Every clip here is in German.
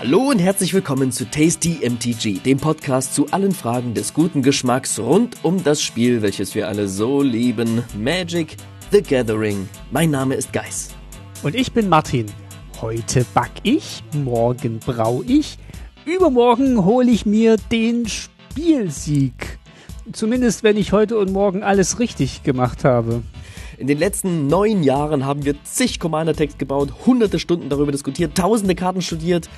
Hallo und herzlich willkommen zu Tasty MTG, dem Podcast zu allen Fragen des guten Geschmacks rund um das Spiel, welches wir alle so lieben, Magic the Gathering. Mein Name ist Geis. Und ich bin Martin. Heute back ich, morgen brau ich, übermorgen hole ich mir den Spielsieg. Zumindest wenn ich heute und morgen alles richtig gemacht habe. In den letzten neun Jahren haben wir zig Commander-Text gebaut, hunderte Stunden darüber diskutiert, tausende Karten studiert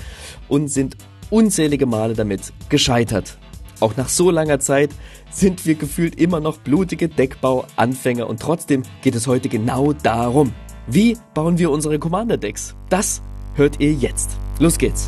und sind unzählige Male damit gescheitert. Auch nach so langer Zeit sind wir gefühlt immer noch blutige Deckbau-Anfänger und trotzdem geht es heute genau darum. Wie bauen wir unsere Commander-Decks? Das hört ihr jetzt. Los geht's!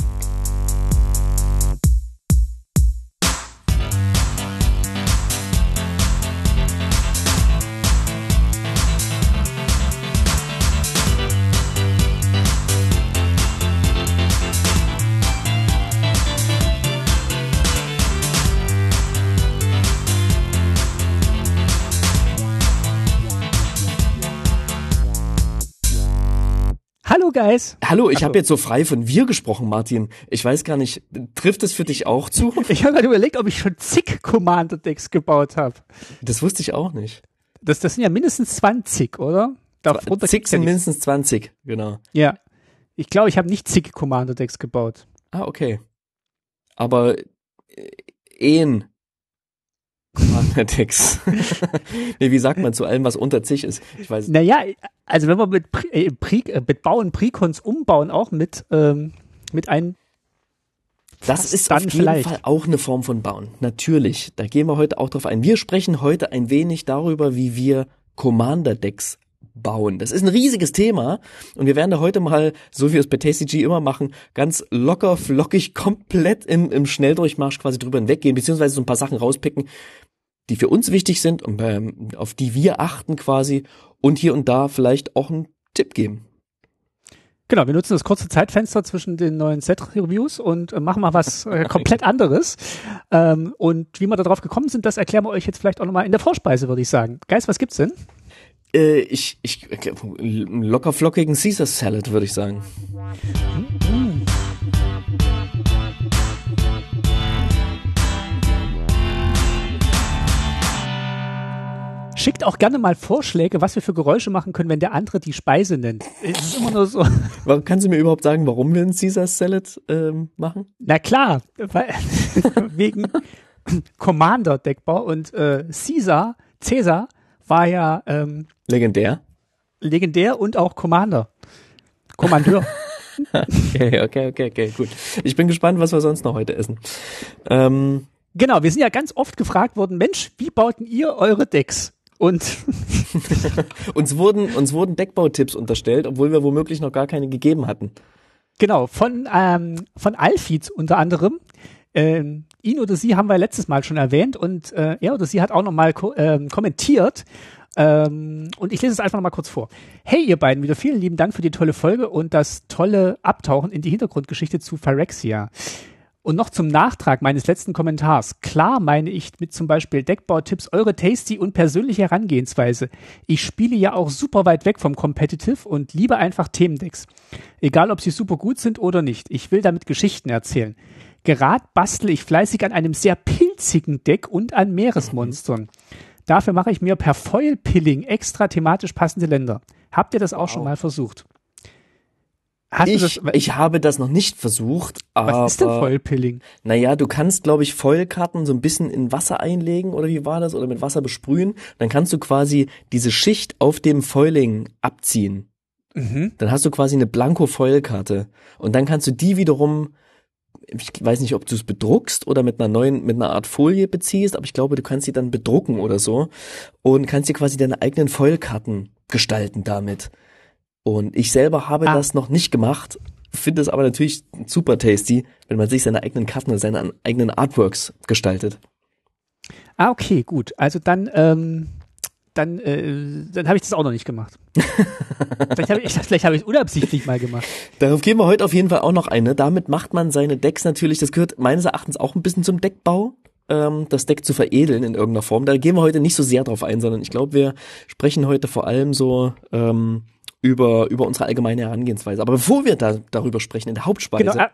Guys. Hallo, ich habe jetzt so frei von wir gesprochen, Martin. Ich weiß gar nicht, trifft es für dich auch zu? Ich habe gerade überlegt, ob ich schon zig Commander-Decks gebaut habe. Das wusste ich auch nicht. Das, das sind ja mindestens 20, oder? Darunter zig sind ja mindestens 20, genau. Ja. Ich glaube, ich habe nicht zig Commander-Decks gebaut. Ah, okay. Aber äh, Ehen Commander-Decks. nee, wie sagt man zu allem, was unter zig ist? Ich weiß Naja, also wenn wir mit, äh, Pre, äh, mit Bauen, Precons umbauen auch mit, ähm, mit ein das ist auf jeden vielleicht. Fall auch eine Form von Bauen. Natürlich. Da gehen wir heute auch drauf ein. Wir sprechen heute ein wenig darüber, wie wir Commander-Decks bauen. Das ist ein riesiges Thema und wir werden da heute mal, so wie wir es bei TCG immer machen, ganz locker, flockig, komplett im, im Schnelldurchmarsch quasi drüber hinweggehen, beziehungsweise so ein paar Sachen rauspicken, die für uns wichtig sind und ähm, auf die wir achten quasi und hier und da vielleicht auch einen Tipp geben. Genau, wir nutzen das kurze Zeitfenster zwischen den neuen Set-Reviews und äh, machen mal was äh, komplett anderes. Ähm, und wie wir darauf gekommen sind, das erklären wir euch jetzt vielleicht auch nochmal in der Vorspeise, würde ich sagen. Geist, was gibt's denn? Äh, ich, ich, locker flockigen Caesar Salad, würde ich sagen. Mm. Schickt auch gerne mal Vorschläge, was wir für Geräusche machen können, wenn der andere die Speise nennt. Es ist immer nur so. Kannst du mir überhaupt sagen, warum wir einen Caesar Salad ähm, machen? Na klar, weil, wegen Commander Deckbau und äh, Caesar, Caesar war ja ähm, legendär. Legendär und auch Commander. Kommandeur. okay, okay, okay, okay, gut. Ich bin gespannt, was wir sonst noch heute essen. Ähm, genau, wir sind ja ganz oft gefragt worden, Mensch, wie bauten ihr eure Decks? Und uns wurden uns wurden Deckbautipps unterstellt, obwohl wir womöglich noch gar keine gegeben hatten. Genau, von ähm, von Alfid unter anderem. Ähm, ihn oder sie haben wir letztes Mal schon erwähnt und äh, er oder sie hat auch nochmal ko ähm, kommentiert. Ähm, und ich lese es einfach nochmal kurz vor. Hey, ihr beiden, wieder vielen lieben Dank für die tolle Folge und das tolle Abtauchen in die Hintergrundgeschichte zu Phyrexia. Und noch zum Nachtrag meines letzten Kommentars. Klar meine ich mit zum Beispiel Deckbautipps eure tasty und persönliche Herangehensweise. Ich spiele ja auch super weit weg vom Competitive und liebe einfach Themendecks. Egal ob sie super gut sind oder nicht. Ich will damit Geschichten erzählen. Gerade bastle ich fleißig an einem sehr pilzigen Deck und an Meeresmonstern. Dafür mache ich mir per Foil-Pilling extra thematisch passende Länder. Habt ihr das auch wow. schon mal versucht? Hast ich, das, ich habe das noch nicht versucht, aber. Was ist denn Foil-Pilling? Naja, du kannst, glaube ich, Foilkarten so ein bisschen in Wasser einlegen oder wie war das? Oder mit Wasser besprühen. Dann kannst du quasi diese Schicht auf dem Foiling abziehen. Mhm. Dann hast du quasi eine Blanko-Foil-Karte. Und dann kannst du die wiederum ich weiß nicht, ob du es bedruckst oder mit einer neuen, mit einer Art Folie beziehst, aber ich glaube, du kannst sie dann bedrucken oder so und kannst dir quasi deine eigenen Foilkarten gestalten damit. Und ich selber habe ah. das noch nicht gemacht, finde es aber natürlich super tasty, wenn man sich seine eigenen Karten oder seine eigenen Artworks gestaltet. Ah, okay, gut. Also dann, ähm, dann, äh, dann habe ich das auch noch nicht gemacht. vielleicht habe ich vielleicht habe ich unabsichtlich mal gemacht. Darauf gehen wir heute auf jeden Fall auch noch eine. Damit macht man seine Decks natürlich, das gehört meines Erachtens auch ein bisschen zum Deckbau, ähm, das Deck zu veredeln in irgendeiner Form. Da gehen wir heute nicht so sehr drauf ein, sondern ich glaube, wir sprechen heute vor allem so ähm, über, über unsere allgemeine Herangehensweise. Aber bevor wir da darüber sprechen, in der Hauptspeise. Genau,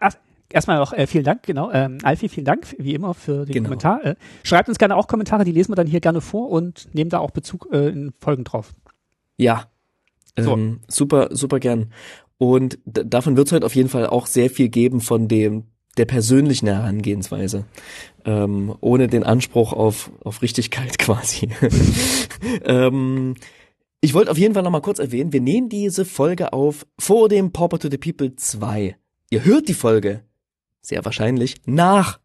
erstmal auch äh, vielen Dank, genau. Ähm, Alfie, vielen Dank, wie immer, für den genau. Kommentar. Äh, schreibt uns gerne auch Kommentare, die lesen wir dann hier gerne vor und nehmen da auch Bezug äh, in Folgen drauf. Ja. So. Ähm, super, super gern. Und davon wird es heute auf jeden Fall auch sehr viel geben von dem der persönlichen Herangehensweise, ähm, ohne den Anspruch auf, auf Richtigkeit quasi. ähm, ich wollte auf jeden Fall nochmal kurz erwähnen, wir nehmen diese Folge auf vor dem Pauper to the People 2. Ihr hört die Folge sehr wahrscheinlich nach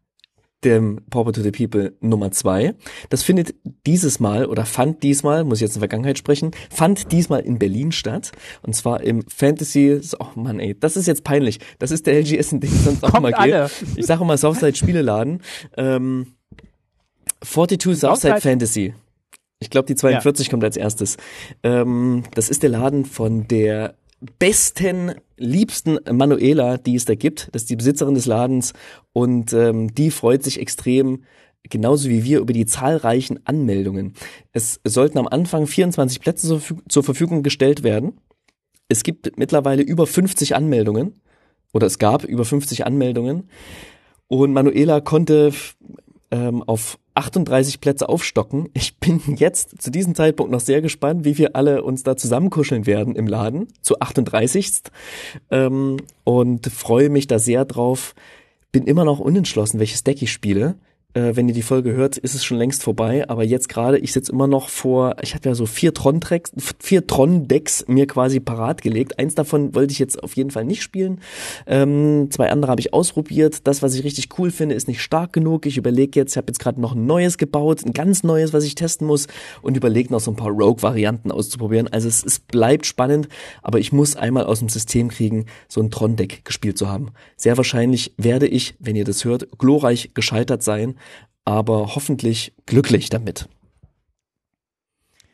dem Pauper to the People Nummer 2. Das findet dieses Mal oder fand diesmal, muss ich jetzt in Vergangenheit sprechen, fand diesmal in Berlin statt. Und zwar im Fantasy, oh Mann ey, das ist jetzt peinlich. Das ist der LGS, in dem es sonst auch mal geht. Ich sage immer Southside Spieleladen. Ähm, 42 Southside Fantasy. Ich glaube, die 42 ja. kommt als erstes. Ähm, das ist der Laden von der besten, liebsten Manuela, die es da gibt. Das ist die Besitzerin des Ladens und ähm, die freut sich extrem, genauso wie wir, über die zahlreichen Anmeldungen. Es sollten am Anfang 24 Plätze zur, zur Verfügung gestellt werden. Es gibt mittlerweile über 50 Anmeldungen oder es gab über 50 Anmeldungen und Manuela konnte ähm, auf 38 Plätze aufstocken. Ich bin jetzt zu diesem Zeitpunkt noch sehr gespannt, wie wir alle uns da zusammenkuscheln werden im Laden zu 38. Ähm, und freue mich da sehr drauf. Bin immer noch unentschlossen, welches Deck ich spiele äh, wenn ihr die Folge hört, ist es schon längst vorbei. Aber jetzt gerade, ich sitze immer noch vor, ich hatte ja so vier Tron-Decks vier Tron -Decks mir quasi parat gelegt. Eins davon wollte ich jetzt auf jeden Fall nicht spielen. Ähm, zwei andere habe ich ausprobiert. Das, was ich richtig cool finde, ist nicht stark genug. Ich überlege jetzt, ich habe jetzt gerade noch ein neues gebaut, ein ganz neues, was ich testen muss und überlege noch so ein paar Rogue-Varianten auszuprobieren. Also es, es bleibt spannend, aber ich muss einmal aus dem System kriegen, so ein Tron-Deck gespielt zu haben. Sehr wahrscheinlich werde ich, wenn ihr das hört, glorreich gescheitert sein aber hoffentlich glücklich damit.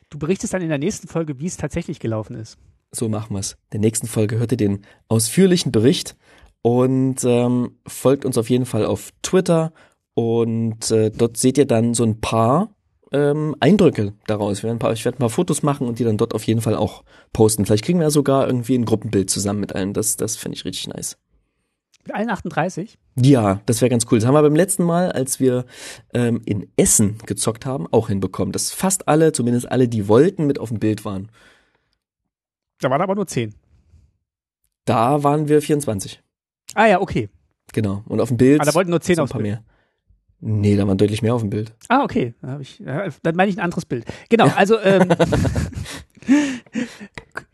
Du berichtest dann in der nächsten Folge, wie es tatsächlich gelaufen ist. So machen wir's. In der nächsten Folge hört ihr den ausführlichen Bericht und ähm, folgt uns auf jeden Fall auf Twitter und äh, dort seht ihr dann so ein paar ähm, Eindrücke daraus. Ich werde, ein paar, ich werde ein paar Fotos machen und die dann dort auf jeden Fall auch posten. Vielleicht kriegen wir ja sogar irgendwie ein Gruppenbild zusammen mit allen. Das, das finde ich richtig nice. Mit allen 38? Ja, das wäre ganz cool. Das haben wir beim letzten Mal, als wir ähm, in Essen gezockt haben, auch hinbekommen. Dass fast alle, zumindest alle, die wollten, mit auf dem Bild waren. Da waren aber nur 10. Da waren wir 24. Ah ja, okay. Genau. Und auf dem Bild. Ah, da wollten nur 10 aufs Bild. mehr. Nee, da waren deutlich mehr auf dem Bild. Ah, okay. Dann, ich, dann meine ich ein anderes Bild. Genau, also ähm,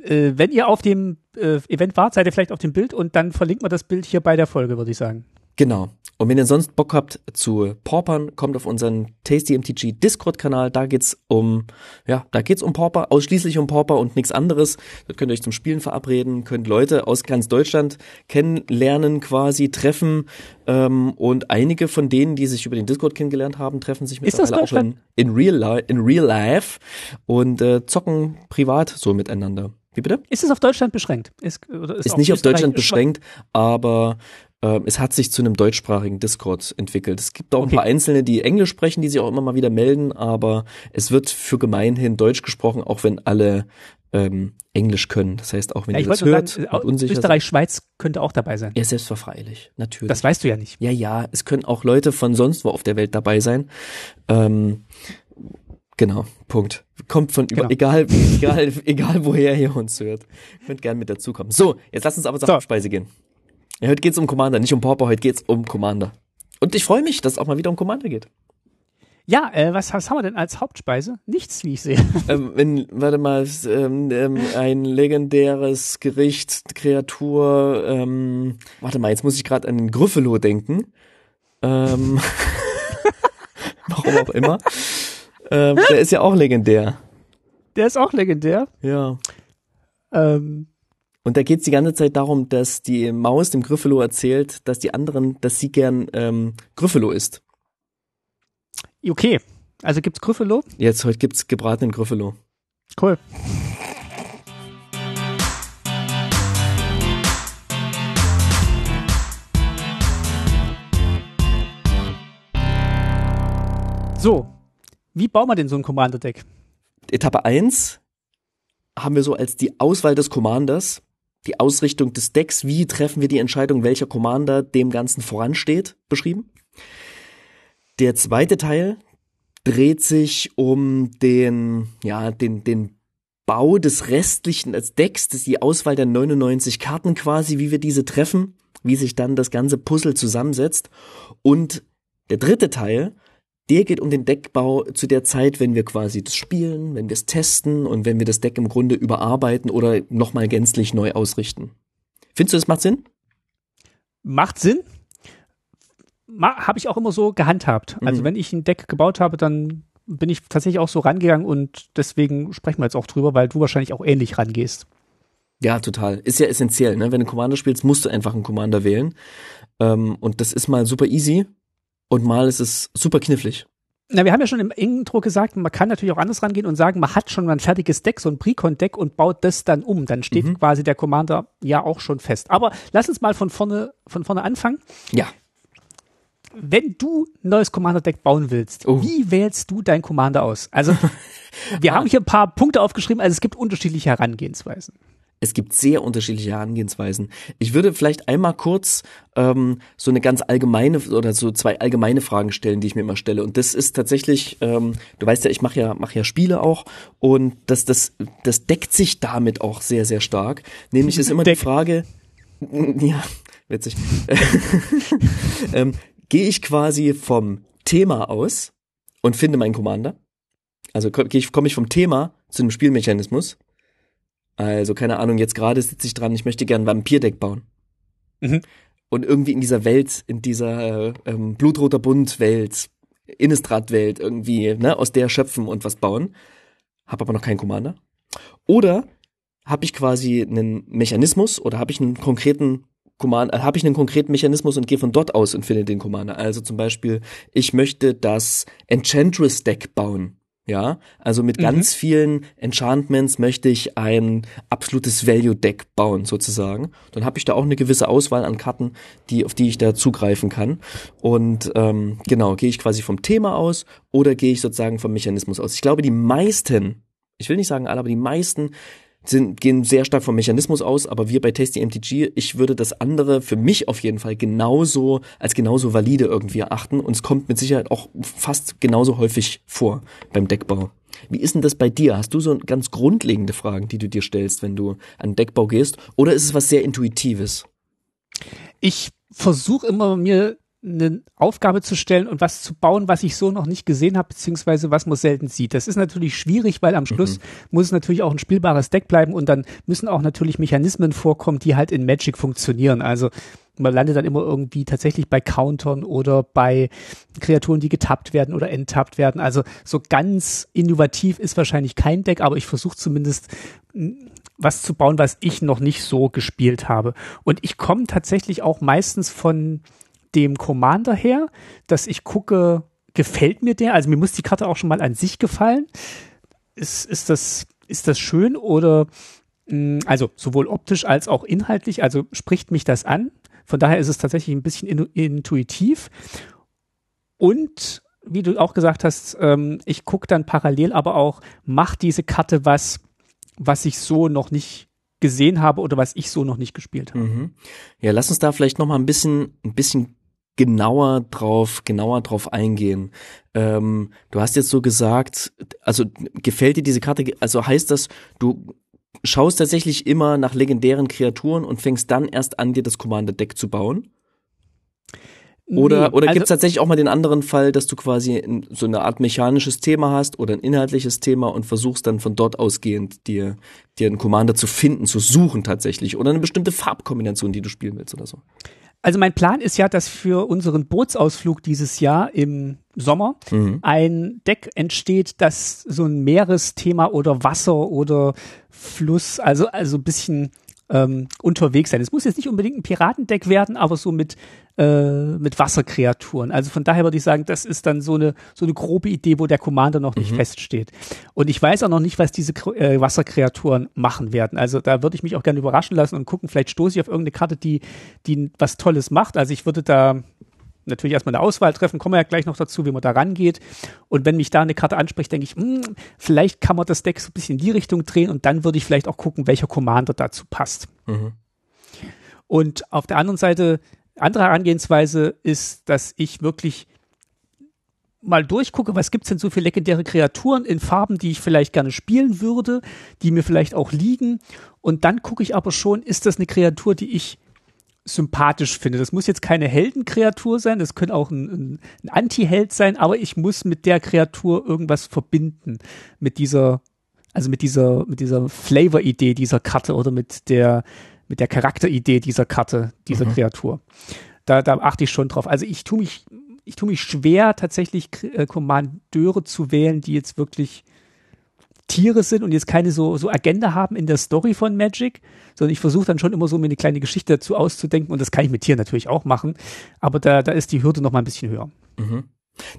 äh, wenn ihr auf dem äh, Event wart, seid ihr vielleicht auf dem Bild und dann verlinkt man das Bild hier bei der Folge, würde ich sagen. Genau. Und wenn ihr sonst Bock habt zu Paupern, kommt auf unseren Tasty MTG Discord Kanal. Da geht's um, ja, da geht's um Pauper, ausschließlich um Pauper und nichts anderes. Da könnt ihr euch zum Spielen verabreden, könnt Leute aus ganz Deutschland kennenlernen, quasi treffen. Ähm, und einige von denen, die sich über den Discord kennengelernt haben, treffen sich mittlerweile auch in, in, real, in real life und äh, zocken privat so miteinander. Wie bitte? Ist es auf Deutschland beschränkt? Ist, ist, ist nicht auf Deutschland beschränkt, aber äh, es hat sich zu einem deutschsprachigen Discord entwickelt. Es gibt auch okay. ein paar Einzelne, die Englisch sprechen, die sich auch immer mal wieder melden, aber es wird für gemeinhin Deutsch gesprochen, auch wenn alle ähm, Englisch können. Das heißt, auch wenn ja, ihr das hört sagen, und unsicher Österreich, Schweiz könnte auch dabei sein. Ja, selbstverfreilich, natürlich. Das weißt du ja nicht. Ja, ja, es können auch Leute von sonst wo auf der Welt dabei sein. Ähm, Genau, Punkt. Kommt von über, genau. egal, egal, egal woher ihr uns hört. Könnt gerne mit dazukommen. So, jetzt lass uns aber zur so. Hauptspeise gehen. Ja, heute geht's um Commander, nicht um Pauper, heute geht's um Commander. Und ich freue mich, dass es auch mal wieder um Commander geht. Ja, äh, was, was haben wir denn als Hauptspeise? Nichts, wie ich sehe. Ähm, wenn, warte mal, ähm, ähm, ein legendäres Gericht, Kreatur, ähm, warte mal, jetzt muss ich gerade an den Gryffalo denken. Ähm, warum auch immer. Ähm, der ist ja auch legendär. Der ist auch legendär? Ja. Ähm. Und da geht's die ganze Zeit darum, dass die Maus dem Gryffalo erzählt, dass die anderen, dass sie gern ähm, Gryffalo isst. Okay. Also gibt's Gryffalo? Jetzt heute gibt's gebratenen Gryffalo. Cool. So, wie bauen wir denn so ein Commander-Deck? Etappe 1 haben wir so als die Auswahl des Commanders die Ausrichtung des Decks, wie treffen wir die Entscheidung, welcher Commander dem Ganzen voransteht, beschrieben. Der zweite Teil dreht sich um den, ja, den, den Bau des restlichen als Decks, das ist die Auswahl der 99 Karten quasi, wie wir diese treffen, wie sich dann das ganze Puzzle zusammensetzt. Und der dritte Teil, der geht um den Deckbau zu der Zeit, wenn wir quasi das spielen, wenn wir es testen und wenn wir das Deck im Grunde überarbeiten oder nochmal gänzlich neu ausrichten. Findest du, das macht Sinn? Macht Sinn. Ma habe ich auch immer so gehandhabt. Also mhm. wenn ich ein Deck gebaut habe, dann bin ich tatsächlich auch so rangegangen und deswegen sprechen wir jetzt auch drüber, weil du wahrscheinlich auch ähnlich rangehst. Ja, total. Ist ja essentiell, ne? Wenn du Commander spielst, musst du einfach einen Commander wählen. Ähm, und das ist mal super easy und mal ist es super knifflig. Na, wir haben ja schon im Intro gesagt, man kann natürlich auch anders rangehen und sagen, man hat schon mal ein fertiges Deck, so ein Precon-Deck und baut das dann um. Dann steht mhm. quasi der Commander ja auch schon fest. Aber lass uns mal von vorne, von vorne anfangen. Ja wenn du ein neues Commander-Deck bauen willst, oh. wie wählst du dein Commander aus? Also, wir haben hier ein paar Punkte aufgeschrieben, also es gibt unterschiedliche Herangehensweisen. Es gibt sehr unterschiedliche Herangehensweisen. Ich würde vielleicht einmal kurz ähm, so eine ganz allgemeine oder so zwei allgemeine Fragen stellen, die ich mir immer stelle. Und das ist tatsächlich, ähm, du weißt ja, ich mache ja mache ja Spiele auch und das das das deckt sich damit auch sehr sehr stark. Nämlich ist immer Deck. die Frage, ja witzig. ähm, gehe ich quasi vom Thema aus und finde meinen Commander. Also komme ich, komm ich vom Thema zu einem Spielmechanismus. Also keine Ahnung, jetzt gerade sitze ich dran, ich möchte gerne ein Vampirdeck bauen. Mhm. Und irgendwie in dieser Welt, in dieser ähm, Blutroter Bund-Welt, Innistrad-Welt irgendwie, ne, aus der schöpfen und was bauen. Hab aber noch keinen Commander. Oder habe ich quasi einen Mechanismus oder habe ich einen konkreten Command, äh, habe ich einen konkreten Mechanismus und gehe von dort aus und finde den Commander. Also zum Beispiel, ich möchte das Enchantress Deck bauen. Ja, also mit mhm. ganz vielen Enchantments möchte ich ein absolutes Value Deck bauen sozusagen. Dann habe ich da auch eine gewisse Auswahl an Karten, die auf die ich da zugreifen kann. Und ähm, genau, gehe ich quasi vom Thema aus oder gehe ich sozusagen vom Mechanismus aus. Ich glaube, die meisten, ich will nicht sagen alle, aber die meisten sind, gehen sehr stark vom Mechanismus aus, aber wir bei Tasty MTG, ich würde das andere für mich auf jeden Fall genauso, als genauso valide irgendwie erachten und es kommt mit Sicherheit auch fast genauso häufig vor beim Deckbau. Wie ist denn das bei dir? Hast du so ganz grundlegende Fragen, die du dir stellst, wenn du an Deckbau gehst? Oder ist es was sehr Intuitives? Ich versuche immer mir eine Aufgabe zu stellen und was zu bauen, was ich so noch nicht gesehen habe, beziehungsweise was man selten sieht. Das ist natürlich schwierig, weil am Schluss mhm. muss es natürlich auch ein spielbares Deck bleiben und dann müssen auch natürlich Mechanismen vorkommen, die halt in Magic funktionieren. Also man landet dann immer irgendwie tatsächlich bei Countern oder bei Kreaturen, die getappt werden oder enttappt werden. Also so ganz innovativ ist wahrscheinlich kein Deck, aber ich versuche zumindest hm, was zu bauen, was ich noch nicht so gespielt habe. Und ich komme tatsächlich auch meistens von dem Commander her, dass ich gucke, gefällt mir der? Also mir muss die Karte auch schon mal an sich gefallen. Ist, ist, das, ist das schön oder mh, mm, also sowohl optisch als auch inhaltlich, also spricht mich das an. Von daher ist es tatsächlich ein bisschen in, intuitiv. Und wie du auch gesagt hast, ähm, ich gucke dann parallel aber auch, macht diese Karte was, was ich so noch nicht gesehen habe oder was ich so noch nicht gespielt habe. Mhm. Ja, lass uns da vielleicht noch mal ein bisschen, ein bisschen genauer drauf, genauer drauf eingehen. Ähm, du hast jetzt so gesagt, also gefällt dir diese Karte, also heißt das, du schaust tatsächlich immer nach legendären Kreaturen und fängst dann erst an, dir das Commander Deck zu bauen? Oder, nee, oder also, gibt es tatsächlich auch mal den anderen Fall, dass du quasi so eine Art mechanisches Thema hast oder ein inhaltliches Thema und versuchst dann von dort ausgehend dir, dir einen Commander zu finden, zu suchen tatsächlich oder eine bestimmte Farbkombination, die du spielen willst oder so? Also mein Plan ist ja, dass für unseren Bootsausflug dieses Jahr im Sommer mhm. ein Deck entsteht, das so ein Meeresthema oder Wasser oder Fluss, also also ein bisschen ähm, unterwegs sein. Es muss jetzt nicht unbedingt ein Piratendeck werden, aber so mit, äh, mit Wasserkreaturen. Also von daher würde ich sagen, das ist dann so eine, so eine grobe Idee, wo der Commander noch nicht mhm. feststeht. Und ich weiß auch noch nicht, was diese äh, Wasserkreaturen machen werden. Also da würde ich mich auch gerne überraschen lassen und gucken, vielleicht stoße ich auf irgendeine Karte, die, die was Tolles macht. Also ich würde da natürlich erstmal eine Auswahl treffen, kommen wir ja gleich noch dazu, wie man da rangeht. Und wenn mich da eine Karte anspricht, denke ich, mh, hm, vielleicht kann man das Deck so ein bisschen in die Richtung drehen und dann würde ich vielleicht auch gucken, welcher Commander dazu passt. Mhm. Und auf der anderen Seite, andere Herangehensweise ist, dass ich wirklich mal durchgucke, was gibt's denn so für legendäre Kreaturen in Farben, die ich vielleicht gerne spielen würde, die mir vielleicht auch liegen. Und dann gucke ich aber schon, ist das eine Kreatur, die ich sympathisch finde. Das muss jetzt keine Heldenkreatur sein, das könnte auch ein, ein Anti-Held sein, aber ich muss mit der Kreatur irgendwas verbinden. Mit dieser, also mit dieser, mit dieser Flavor-Idee dieser Karte oder mit der, mit der Charakteridee dieser Karte, dieser mhm. Kreatur. Da, da achte ich schon drauf. Also ich tue mich ich tue mich schwer, tatsächlich äh, Kommandeure zu wählen, die jetzt wirklich Tiere sind und jetzt keine so, so Agenda haben in der Story von Magic, sondern ich versuche dann schon immer so mir eine kleine Geschichte dazu auszudenken und das kann ich mit Tieren natürlich auch machen, aber da, da ist die Hürde noch mal ein bisschen höher. Mhm.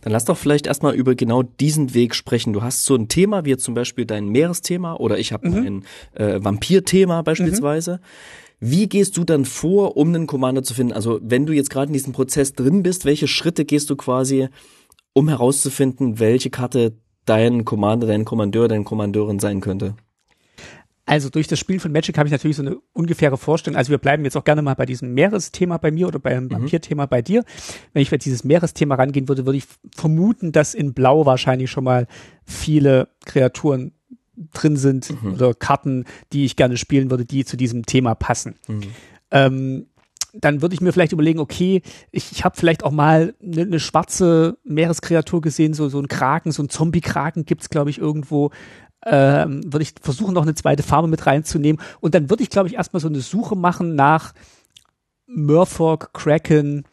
Dann lass doch vielleicht erstmal über genau diesen Weg sprechen. Du hast so ein Thema, wie jetzt zum Beispiel dein Meeresthema oder ich habe mhm. ein äh, Vampirthema beispielsweise. Mhm. Wie gehst du dann vor, um einen Commander zu finden? Also wenn du jetzt gerade in diesem Prozess drin bist, welche Schritte gehst du quasi, um herauszufinden, welche Karte dein Commander, dein Kommandeur, deine Kommandeurin sein könnte? Also durch das Spielen von Magic habe ich natürlich so eine ungefähre Vorstellung. Also wir bleiben jetzt auch gerne mal bei diesem Meeresthema bei mir oder beim mhm. Vampirthema bei dir. Wenn ich bei dieses Meeresthema rangehen würde, würde ich vermuten, dass in Blau wahrscheinlich schon mal viele Kreaturen drin sind mhm. oder Karten, die ich gerne spielen würde, die zu diesem Thema passen. Mhm. Ähm, dann würde ich mir vielleicht überlegen, okay, ich, ich habe vielleicht auch mal eine ne schwarze Meereskreatur gesehen, so, so ein Kraken, so ein Zombie-Kraken gibt's glaube ich, irgendwo. Ähm, würde ich versuchen, noch eine zweite Farbe mit reinzunehmen. Und dann würde ich, glaube ich, erstmal so eine Suche machen nach Murfolk, Kraken,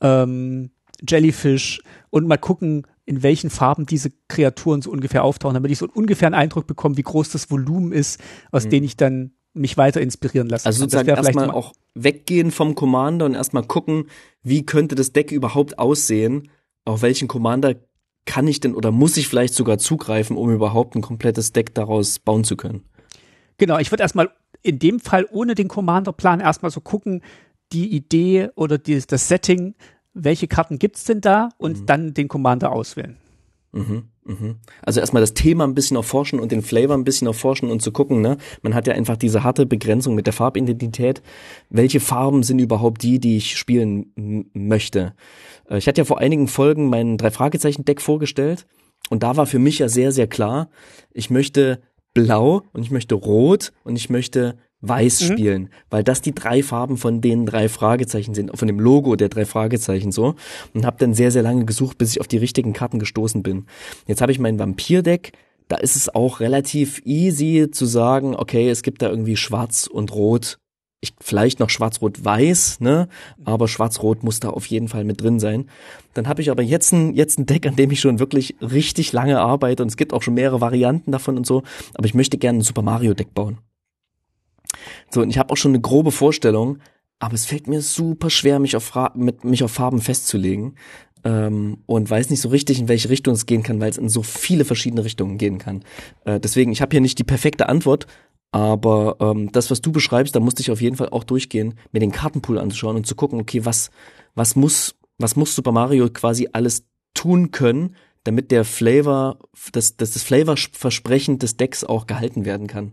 ähm, Jellyfish und mal gucken, in welchen Farben diese Kreaturen so ungefähr auftauchen, damit ich so ungefähr einen Eindruck bekomme, wie groß das Volumen ist, aus mhm. dem ich dann mich weiter inspirieren lasse. Also sozusagen erstmal auch weggehen vom Commander und erstmal gucken, wie könnte das Deck überhaupt aussehen, auf welchen Commander kann ich denn oder muss ich vielleicht sogar zugreifen, um überhaupt ein komplettes Deck daraus bauen zu können. Genau, ich würde erstmal in dem Fall ohne den Commander-Plan erstmal so gucken, die Idee oder die, das Setting, welche Karten gibt's denn da und mhm. dann den Commander auswählen. Mhm. Also erstmal das Thema ein bisschen erforschen und den Flavor ein bisschen erforschen und zu gucken, ne? Man hat ja einfach diese harte Begrenzung mit der Farbidentität. Welche Farben sind überhaupt die, die ich spielen möchte? Äh, ich hatte ja vor einigen Folgen mein Drei-Fragezeichen-Deck vorgestellt und da war für mich ja sehr, sehr klar, ich möchte blau und ich möchte rot und ich möchte weiß mhm. spielen, weil das die drei Farben von den drei Fragezeichen sind, von dem Logo der drei Fragezeichen so und habe dann sehr sehr lange gesucht, bis ich auf die richtigen Karten gestoßen bin. Jetzt habe ich mein Vampir-Deck, da ist es auch relativ easy zu sagen, okay, es gibt da irgendwie schwarz und rot ich, vielleicht noch schwarz-rot-weiß, ne? Aber schwarz-rot muss da auf jeden Fall mit drin sein. Dann habe ich aber jetzt ein, jetzt ein Deck, an dem ich schon wirklich richtig lange arbeite und es gibt auch schon mehrere Varianten davon und so. Aber ich möchte gerne ein Super Mario Deck bauen. So, und ich habe auch schon eine grobe Vorstellung, aber es fällt mir super schwer, mich auf, mit, mich auf Farben festzulegen. Ähm, und weiß nicht so richtig, in welche Richtung es gehen kann, weil es in so viele verschiedene Richtungen gehen kann. Äh, deswegen, ich habe hier nicht die perfekte Antwort, aber ähm, das, was du beschreibst, da musste ich auf jeden Fall auch durchgehen, mir den Kartenpool anzuschauen und zu gucken, okay, was, was muss, was muss Super Mario quasi alles tun können, damit der Flavor, dass, dass das Flavorversprechen des Decks auch gehalten werden kann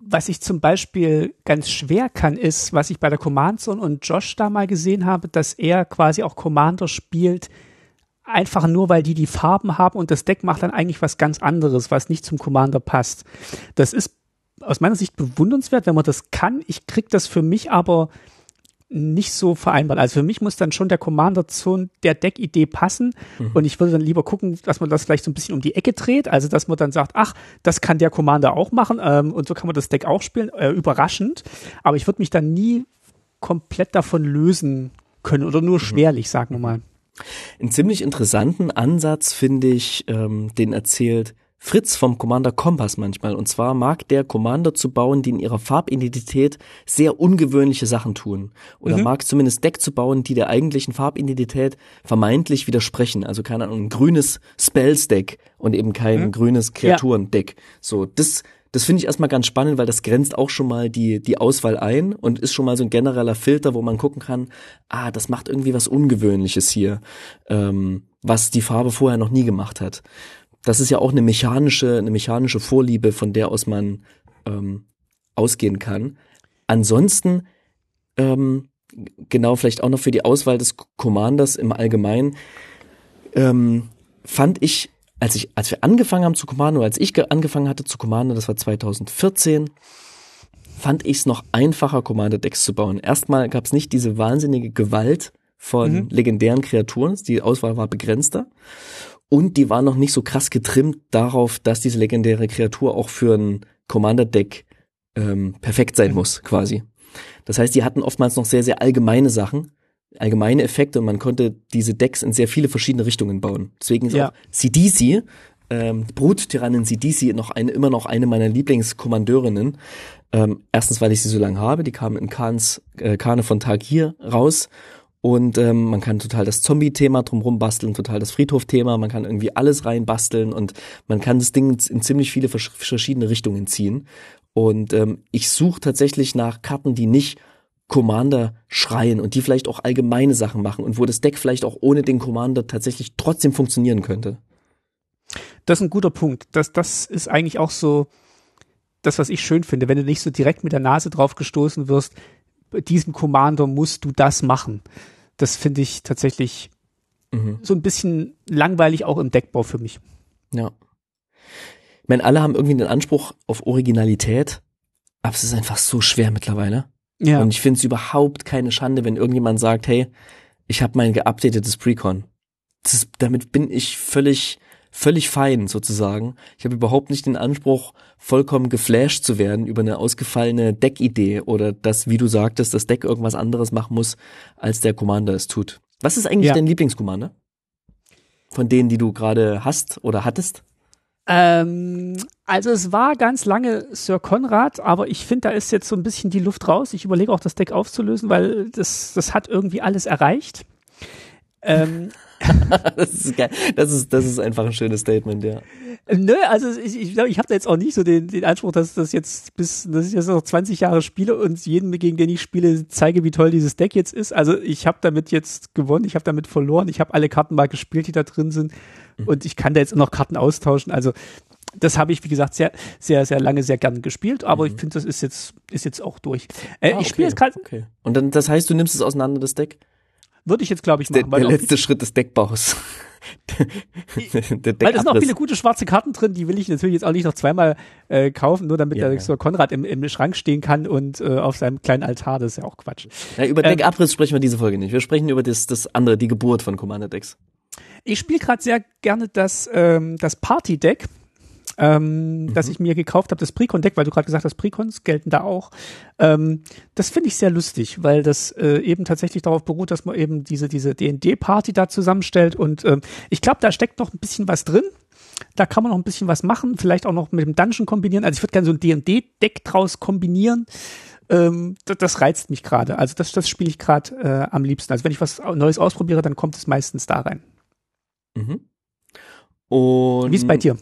was ich zum Beispiel ganz schwer kann, ist, was ich bei der Command Zone und Josh da mal gesehen habe, dass er quasi auch Commander spielt, einfach nur, weil die die Farben haben und das Deck macht dann eigentlich was ganz anderes, was nicht zum Commander passt. Das ist aus meiner Sicht bewundernswert, wenn man das kann. Ich krieg das für mich aber nicht so vereinbart. Also für mich muss dann schon der Commander zu der Deckidee passen mhm. und ich würde dann lieber gucken, dass man das vielleicht so ein bisschen um die Ecke dreht, also dass man dann sagt, ach, das kann der Commander auch machen ähm, und so kann man das Deck auch spielen, äh, überraschend, aber ich würde mich dann nie komplett davon lösen können oder nur mhm. schwerlich, sagen wir mal. Einen ziemlich interessanten Ansatz finde ich, ähm, den erzählt Fritz vom Commander Kompass manchmal. Und zwar mag der Commander zu bauen, die in ihrer Farbidentität sehr ungewöhnliche Sachen tun. Oder mhm. mag zumindest Deck zu bauen, die der eigentlichen Farbidentität vermeintlich widersprechen. Also keine Ahnung, ein grünes Spells-Deck und eben kein mhm. grünes Kreaturendeck. Ja. So, das das finde ich erstmal ganz spannend, weil das grenzt auch schon mal die, die Auswahl ein und ist schon mal so ein genereller Filter, wo man gucken kann, ah, das macht irgendwie was Ungewöhnliches hier, ähm, was die Farbe vorher noch nie gemacht hat das ist ja auch eine mechanische, eine mechanische Vorliebe, von der aus man ähm, ausgehen kann. Ansonsten, ähm, genau, vielleicht auch noch für die Auswahl des Commanders im Allgemeinen, ähm, fand ich, als ich, als wir angefangen haben zu Commander, als ich angefangen hatte zu Commander, das war 2014, fand ich es noch einfacher, Commander-Decks zu bauen. Erstmal gab es nicht diese wahnsinnige Gewalt von mhm. legendären Kreaturen, die Auswahl war begrenzter. Und die war noch nicht so krass getrimmt darauf, dass diese legendäre Kreatur auch für ein Commander-Deck ähm, perfekt sein mhm. muss, quasi. Das heißt, die hatten oftmals noch sehr, sehr allgemeine Sachen, allgemeine Effekte und man konnte diese Decks in sehr viele verschiedene Richtungen bauen. Deswegen ist ja. auch CDC, ähm, Bruttyrannin CDC noch eine, immer noch eine meiner Lieblingskommandeurinnen. Ähm, erstens, weil ich sie so lange habe, die kam in Khans, äh, Kane von Tagir raus und ähm, man kann total das Zombie-Thema drumherum basteln, total das Friedhof-Thema, man kann irgendwie alles reinbasteln und man kann das Ding in ziemlich viele verschiedene Richtungen ziehen. Und ähm, ich suche tatsächlich nach Karten, die nicht Commander schreien und die vielleicht auch allgemeine Sachen machen und wo das Deck vielleicht auch ohne den Commander tatsächlich trotzdem funktionieren könnte. Das ist ein guter Punkt. Das, das ist eigentlich auch so das, was ich schön finde, wenn du nicht so direkt mit der Nase drauf gestoßen wirst, diesem Commander musst du das machen. Das finde ich tatsächlich mhm. so ein bisschen langweilig auch im Deckbau für mich. Ja. Ich meine, alle haben irgendwie den Anspruch auf Originalität, aber es ist einfach so schwer mittlerweile. Ja. Und ich finde es überhaupt keine Schande, wenn irgendjemand sagt, hey, ich habe mein geupdatetes Precon. Ist, damit bin ich völlig völlig fein sozusagen. Ich habe überhaupt nicht den Anspruch, vollkommen geflasht zu werden über eine ausgefallene Deckidee oder dass, wie du sagtest, das Deck irgendwas anderes machen muss, als der Commander es tut. Was ist eigentlich ja. dein Lieblingscommander? Von denen, die du gerade hast oder hattest? Ähm, also es war ganz lange Sir Konrad, aber ich finde, da ist jetzt so ein bisschen die Luft raus. Ich überlege auch, das Deck aufzulösen, weil das, das hat irgendwie alles erreicht. Ähm, das ist geil. Das ist, das ist einfach ein schönes Statement, ja. Nö, also ich, ich glaube, ich habe da jetzt auch nicht so den, den Anspruch, dass das jetzt bis, dass ich jetzt noch 20 Jahre spiele und jedem, gegen den ich spiele, zeige, wie toll dieses Deck jetzt ist. Also ich habe damit jetzt gewonnen, ich habe damit verloren, ich habe alle Karten mal gespielt, die da drin sind mhm. und ich kann da jetzt noch Karten austauschen. Also das habe ich, wie gesagt, sehr, sehr, sehr lange sehr gern gespielt, aber mhm. ich finde, das ist jetzt, ist jetzt auch durch. Äh, ah, okay. Ich spiele jetzt gerade. Okay. Und dann, das heißt, du nimmst es auseinander, das Deck? Würde ich jetzt, glaube ich, machen. Der, der letzte Schritt des Deckbaus. der weil es sind noch viele gute schwarze Karten drin, die will ich natürlich jetzt auch nicht noch zweimal äh, kaufen, nur damit ja, der so Konrad im, im Schrank stehen kann und äh, auf seinem kleinen Altar, das ist ja auch Quatsch. Ja, über ähm, Deckabriss sprechen wir diese Folge nicht. Wir sprechen über das, das andere, die Geburt von Commander Decks. Ich spiele gerade sehr gerne das, ähm, das Party-Deck ähm, mhm. das ich mir gekauft habe, das Precon-Deck, weil du gerade gesagt hast, Precons gelten da auch. Ähm, das finde ich sehr lustig, weil das äh, eben tatsächlich darauf beruht, dass man eben diese diese D&D-Party da zusammenstellt und ähm, ich glaube, da steckt noch ein bisschen was drin. Da kann man noch ein bisschen was machen, vielleicht auch noch mit dem Dungeon kombinieren. Also ich würde gerne so ein D&D-Deck draus kombinieren. Ähm, das, das reizt mich gerade. Also das, das spiele ich gerade äh, am liebsten. Also wenn ich was Neues ausprobiere, dann kommt es meistens da rein. Mhm. Und Wie ist bei dir?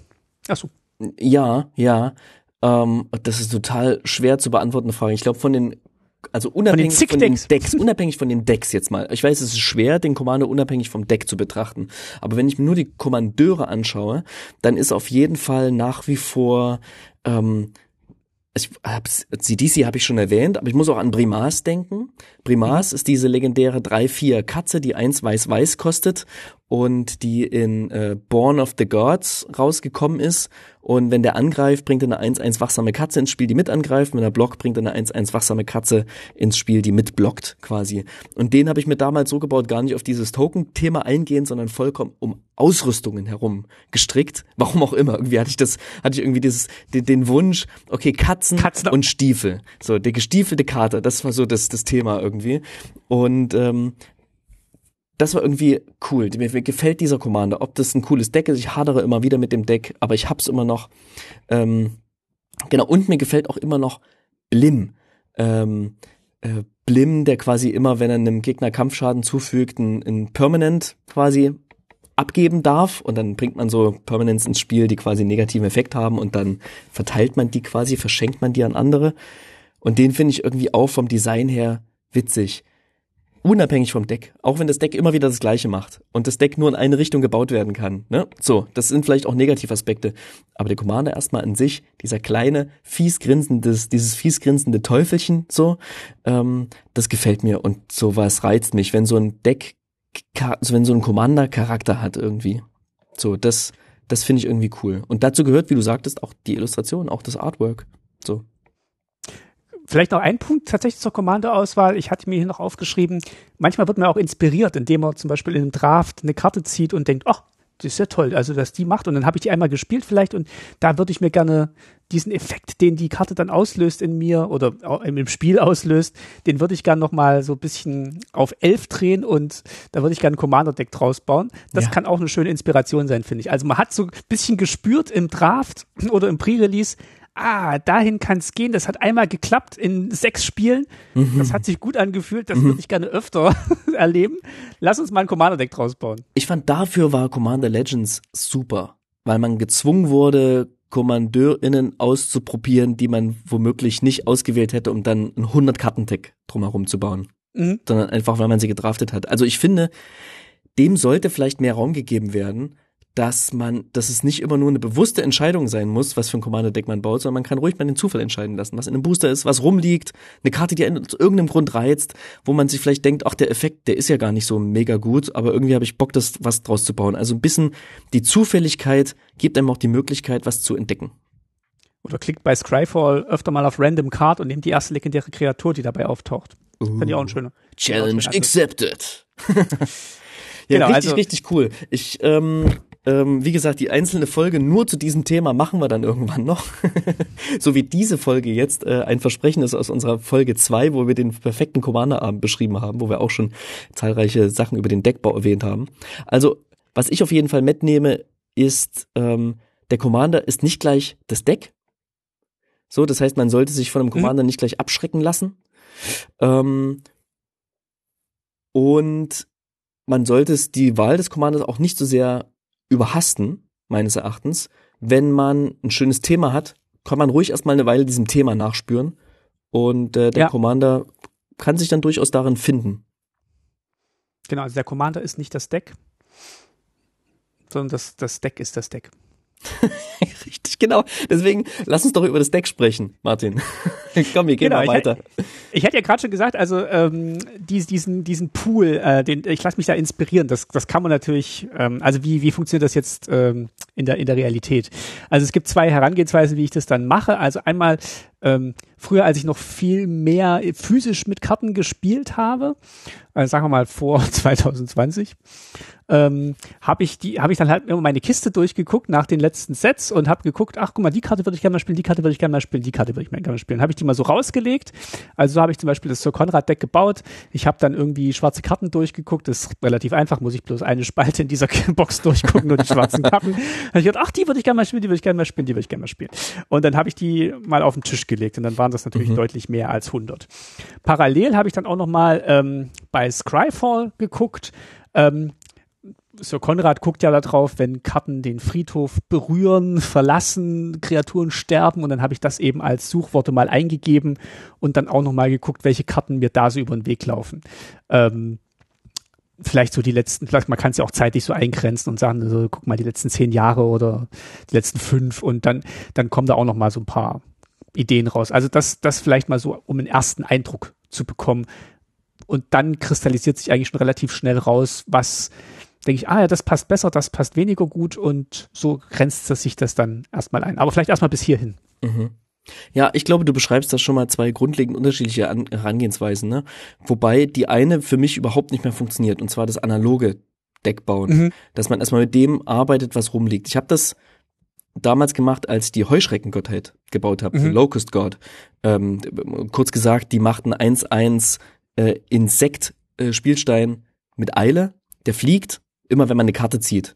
Achso. Ja, ja. Ähm, das ist total schwer zu beantwortende Frage. Ich glaube, von den also unabhängig von den, von den, Decks, unabhängig von den Decks jetzt mal. Ich weiß, es ist schwer, den Commander unabhängig vom Deck zu betrachten. Aber wenn ich mir nur die Kommandeure anschaue, dann ist auf jeden Fall nach wie vor ähm, ich hab's, CDC habe ich schon erwähnt, aber ich muss auch an Brimas denken. Brimas mhm. ist diese legendäre 3-4 Katze, die eins weiß-weiß kostet und die in äh, Born of the Gods rausgekommen ist. Und wenn der angreift, bringt er eine 1-1 wachsame Katze ins Spiel, die mit angreift. Wenn er blockt, bringt er eine 1-1 wachsame Katze ins Spiel, die mitblockt quasi. Und den habe ich mir damals so gebaut, gar nicht auf dieses Token-Thema eingehend, sondern vollkommen um Ausrüstungen herum gestrickt. Warum auch immer. Irgendwie hatte ich das, hatte ich irgendwie dieses, den, den Wunsch, okay, Katzen, Katzen und Stiefel. So, der gestiefelte Kater, das war so das, das Thema irgendwie. Und ähm, das war irgendwie cool. Mir, mir gefällt dieser Commander. Ob das ein cooles Deck ist, ich hadere immer wieder mit dem Deck, aber ich hab's immer noch. Ähm, genau, und mir gefällt auch immer noch Blim. Ähm, äh, Blim, der quasi immer, wenn er einem Gegner Kampfschaden zufügt, ein, ein Permanent quasi abgeben darf und dann bringt man so Permanents ins Spiel, die quasi einen negativen Effekt haben und dann verteilt man die quasi, verschenkt man die an andere. Und den finde ich irgendwie auch vom Design her witzig. Unabhängig vom Deck. Auch wenn das Deck immer wieder das Gleiche macht und das Deck nur in eine Richtung gebaut werden kann. Ne? So, das sind vielleicht auch Negativaspekte. Aber der Commander erstmal an sich, dieser kleine, fies grinsendes, dieses fies grinsende Teufelchen, so, ähm, das gefällt mir und sowas reizt mich, wenn so ein Deck wenn so ein Commander Charakter hat irgendwie. So, das, das finde ich irgendwie cool. Und dazu gehört, wie du sagtest, auch die Illustration, auch das Artwork. So. Vielleicht noch ein Punkt tatsächlich zur Commander-Auswahl. Ich hatte mir hier noch aufgeschrieben, manchmal wird man auch inspiriert, indem man zum Beispiel in einem Draft eine Karte zieht und denkt, ach, das ist ja toll, also dass die macht und dann habe ich die einmal gespielt vielleicht und da würde ich mir gerne diesen Effekt, den die Karte dann auslöst in mir oder im Spiel auslöst, den würde ich gerne nochmal so ein bisschen auf elf drehen und da würde ich gerne ein Commander-Deck draus bauen. Das ja. kann auch eine schöne Inspiration sein, finde ich. Also man hat so ein bisschen gespürt im Draft oder im Pre-Release, ah, dahin kann es gehen. Das hat einmal geklappt in sechs Spielen. Mhm. Das hat sich gut angefühlt. Das mhm. würde ich gerne öfter erleben. Lass uns mal ein Commander-Deck draus bauen. Ich fand, dafür war Commander Legends super, weil man gezwungen wurde, KommandeurInnen auszuprobieren, die man womöglich nicht ausgewählt hätte, um dann ein 100-Karten-Deck drumherum zu bauen. Mhm. Sondern einfach, weil man sie gedraftet hat. Also ich finde, dem sollte vielleicht mehr Raum gegeben werden, dass man, dass es nicht immer nur eine bewusste Entscheidung sein muss, was für ein Commander-Deck man baut, sondern man kann ruhig mal den Zufall entscheiden lassen, was in einem Booster ist, was rumliegt, eine Karte, die aus irgendeinem Grund reizt, wo man sich vielleicht denkt, ach, der Effekt, der ist ja gar nicht so mega gut, aber irgendwie habe ich Bock, das was draus zu bauen. Also ein bisschen die Zufälligkeit gibt einem auch die Möglichkeit, was zu entdecken. Oder klickt bei Scryfall öfter mal auf Random Card und nehmt die erste legendäre Kreatur, die dabei auftaucht. Uh, Finde ich auch ein schöner. Challenge accepted. ja, genau, richtig, also, richtig cool. Ich, ähm, ähm, wie gesagt, die einzelne Folge nur zu diesem Thema machen wir dann irgendwann noch. so wie diese Folge jetzt äh, ein Versprechen ist aus unserer Folge zwei, wo wir den perfekten Commander-Abend beschrieben haben, wo wir auch schon zahlreiche Sachen über den Deckbau erwähnt haben. Also, was ich auf jeden Fall mitnehme, ist, ähm, der Commander ist nicht gleich das Deck. So, das heißt, man sollte sich von einem mhm. Commander mhm. nicht gleich abschrecken lassen. Ähm, und man sollte die Wahl des Commanders auch nicht so sehr überhasten, meines Erachtens. Wenn man ein schönes Thema hat, kann man ruhig erstmal eine Weile diesem Thema nachspüren. Und äh, der ja. Commander kann sich dann durchaus darin finden. Genau, also der Commander ist nicht das Deck, sondern das, das Deck ist das Deck. Genau. Deswegen lass uns doch über das Deck sprechen, Martin. Komm, wir gehen genau, mal weiter. Ich, ich hatte ja gerade schon gesagt, also ähm, dies, diesen, diesen Pool, äh, den, ich lasse mich da inspirieren. Das, das kann man natürlich, ähm, also wie, wie funktioniert das jetzt ähm, in, der, in der Realität? Also es gibt zwei Herangehensweisen, wie ich das dann mache. Also einmal ähm, früher, als ich noch viel mehr physisch mit Karten gespielt habe, also sagen wir mal vor 2020, ähm, habe ich die, habe ich dann halt immer meine Kiste durchgeguckt nach den letzten Sets und habe geguckt, ach guck mal, die Karte würde ich gerne mal spielen, die Karte würde ich gerne mal spielen, die Karte würde ich gerne mal spielen. Habe ich die mal so rausgelegt. Also so habe ich zum Beispiel das Sir Conrad Deck gebaut. Ich habe dann irgendwie schwarze Karten durchgeguckt. Das ist relativ einfach, muss ich bloß eine Spalte in dieser Box durchgucken, nur die schwarzen Karten. Habe ich gedacht, ach, die würde ich gerne mal spielen, die würde ich gerne mal spielen, die würde ich gerne mal spielen. Und dann habe ich die mal auf den Tisch gelegt und dann waren das natürlich mhm. deutlich mehr als 100. Parallel habe ich dann auch noch mal ähm, bei Scryfall geguckt. Ähm, Sir Konrad guckt ja darauf, wenn Karten den Friedhof berühren, verlassen, Kreaturen sterben und dann habe ich das eben als Suchworte mal eingegeben und dann auch nochmal geguckt, welche Karten mir da so über den Weg laufen. Ähm, vielleicht so die letzten, vielleicht man kann es ja auch zeitlich so eingrenzen und sagen, also, guck mal die letzten zehn Jahre oder die letzten fünf und dann, dann kommen da auch nochmal so ein paar Ideen raus. Also das, das vielleicht mal so, um einen ersten Eindruck zu bekommen. Und dann kristallisiert sich eigentlich schon relativ schnell raus, was denke ich, ah ja, das passt besser, das passt weniger gut und so grenzt das sich das dann erstmal ein. Aber vielleicht erstmal bis hierhin. Mhm. Ja, ich glaube, du beschreibst da schon mal zwei grundlegend unterschiedliche An Herangehensweisen, ne? Wobei die eine für mich überhaupt nicht mehr funktioniert, und zwar das analoge Deckbauen. Mhm. Dass man erstmal mit dem arbeitet, was rumliegt. Ich habe das damals gemacht, als ich die Heuschreckengottheit gebaut habe, mhm. Locust God. Ähm, kurz gesagt, die machten 1-1 äh, Insekt-Spielstein äh, mit Eile der fliegt immer, wenn man eine Karte zieht.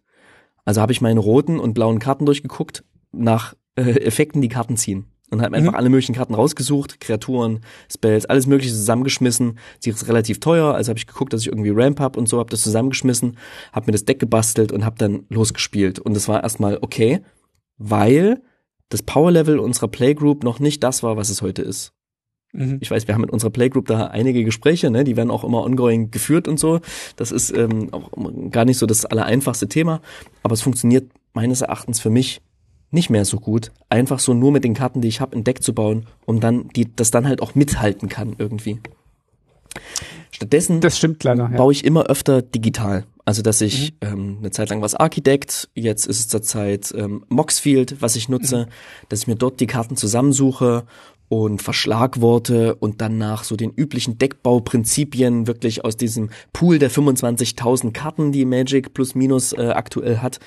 Also habe ich meine roten und blauen Karten durchgeguckt, nach äh, Effekten die Karten ziehen. Und habe einfach mhm. alle möglichen Karten rausgesucht, Kreaturen, Spells, alles mögliche zusammengeschmissen. Sie ist relativ teuer, also habe ich geguckt, dass ich irgendwie Ramp hab und so, habe das zusammengeschmissen, habe mir das Deck gebastelt und habe dann losgespielt. Und es war erstmal okay, weil das Power-Level unserer Playgroup noch nicht das war, was es heute ist. Mhm. Ich weiß, wir haben mit unserer Playgroup da einige Gespräche, ne? die werden auch immer ongoing geführt und so. Das ist ähm, auch gar nicht so das allereinfachste Thema, aber es funktioniert meines Erachtens für mich nicht mehr so gut, einfach so nur mit den Karten, die ich habe, ein Deck zu bauen, um dann die das dann halt auch mithalten kann irgendwie. Stattdessen das stimmt leider, ja. baue ich immer öfter digital. Also dass ich mhm. ähm, eine Zeit lang was Architect, jetzt ist es zurzeit ähm, Moxfield, was ich nutze, mhm. dass ich mir dort die Karten zusammensuche und Verschlagworte und dann nach so den üblichen Deckbauprinzipien wirklich aus diesem Pool der 25.000 Karten, die Magic plus minus äh, aktuell hat,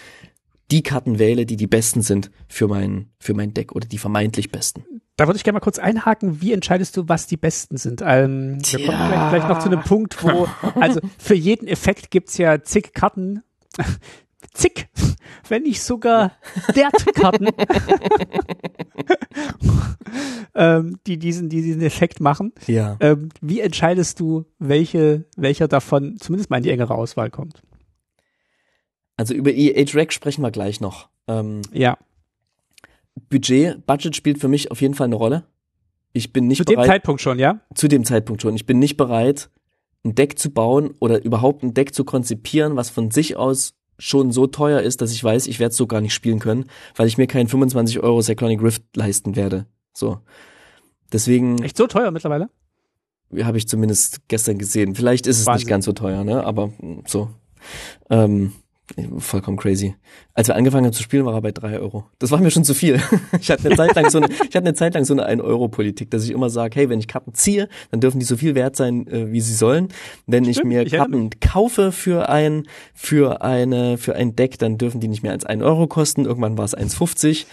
die Karten wähle, die die besten sind für mein, für mein Deck oder die vermeintlich besten. Da würde ich gerne mal kurz einhaken. Wie entscheidest du, was die besten sind? Ähm, wir kommen gleich, gleich noch zu einem Punkt, wo, also für jeden Effekt gibt's ja zig Karten. zig, wenn nicht sogar Wertkarten, ähm, die diesen, die diesen Effekt machen. Ja. Ähm, wie entscheidest du, welche, welcher davon zumindest mal in die engere Auswahl kommt? Also über EH Rack sprechen wir gleich noch. Ähm, ja. Budget, Budget spielt für mich auf jeden Fall eine Rolle. Ich bin nicht zu bereit. Zu dem Zeitpunkt schon, ja? Zu dem Zeitpunkt schon. Ich bin nicht bereit, ein Deck zu bauen oder überhaupt ein Deck zu konzipieren, was von sich aus schon so teuer ist, dass ich weiß, ich werde es so gar nicht spielen können, weil ich mir keinen 25 Euro Cyclonic Rift leisten werde. So. Deswegen. Echt so teuer mittlerweile? Habe ich zumindest gestern gesehen. Vielleicht ist es Wahnsinn. nicht ganz so teuer, ne? Aber so. Ähm, Vollkommen crazy. Als wir angefangen haben zu spielen, war er bei drei Euro. Das war mir schon zu viel. Ich hatte eine Zeit lang so eine, ich hatte eine Zeit lang so eine 1-Euro-Politik, dass ich immer sage, hey, wenn ich Karten ziehe, dann dürfen die so viel wert sein, äh, wie sie sollen. Wenn Stimmt, ich mir ich Karten kaufe für ein, für eine, für ein Deck, dann dürfen die nicht mehr als 1 Euro kosten. Irgendwann war es 1,50.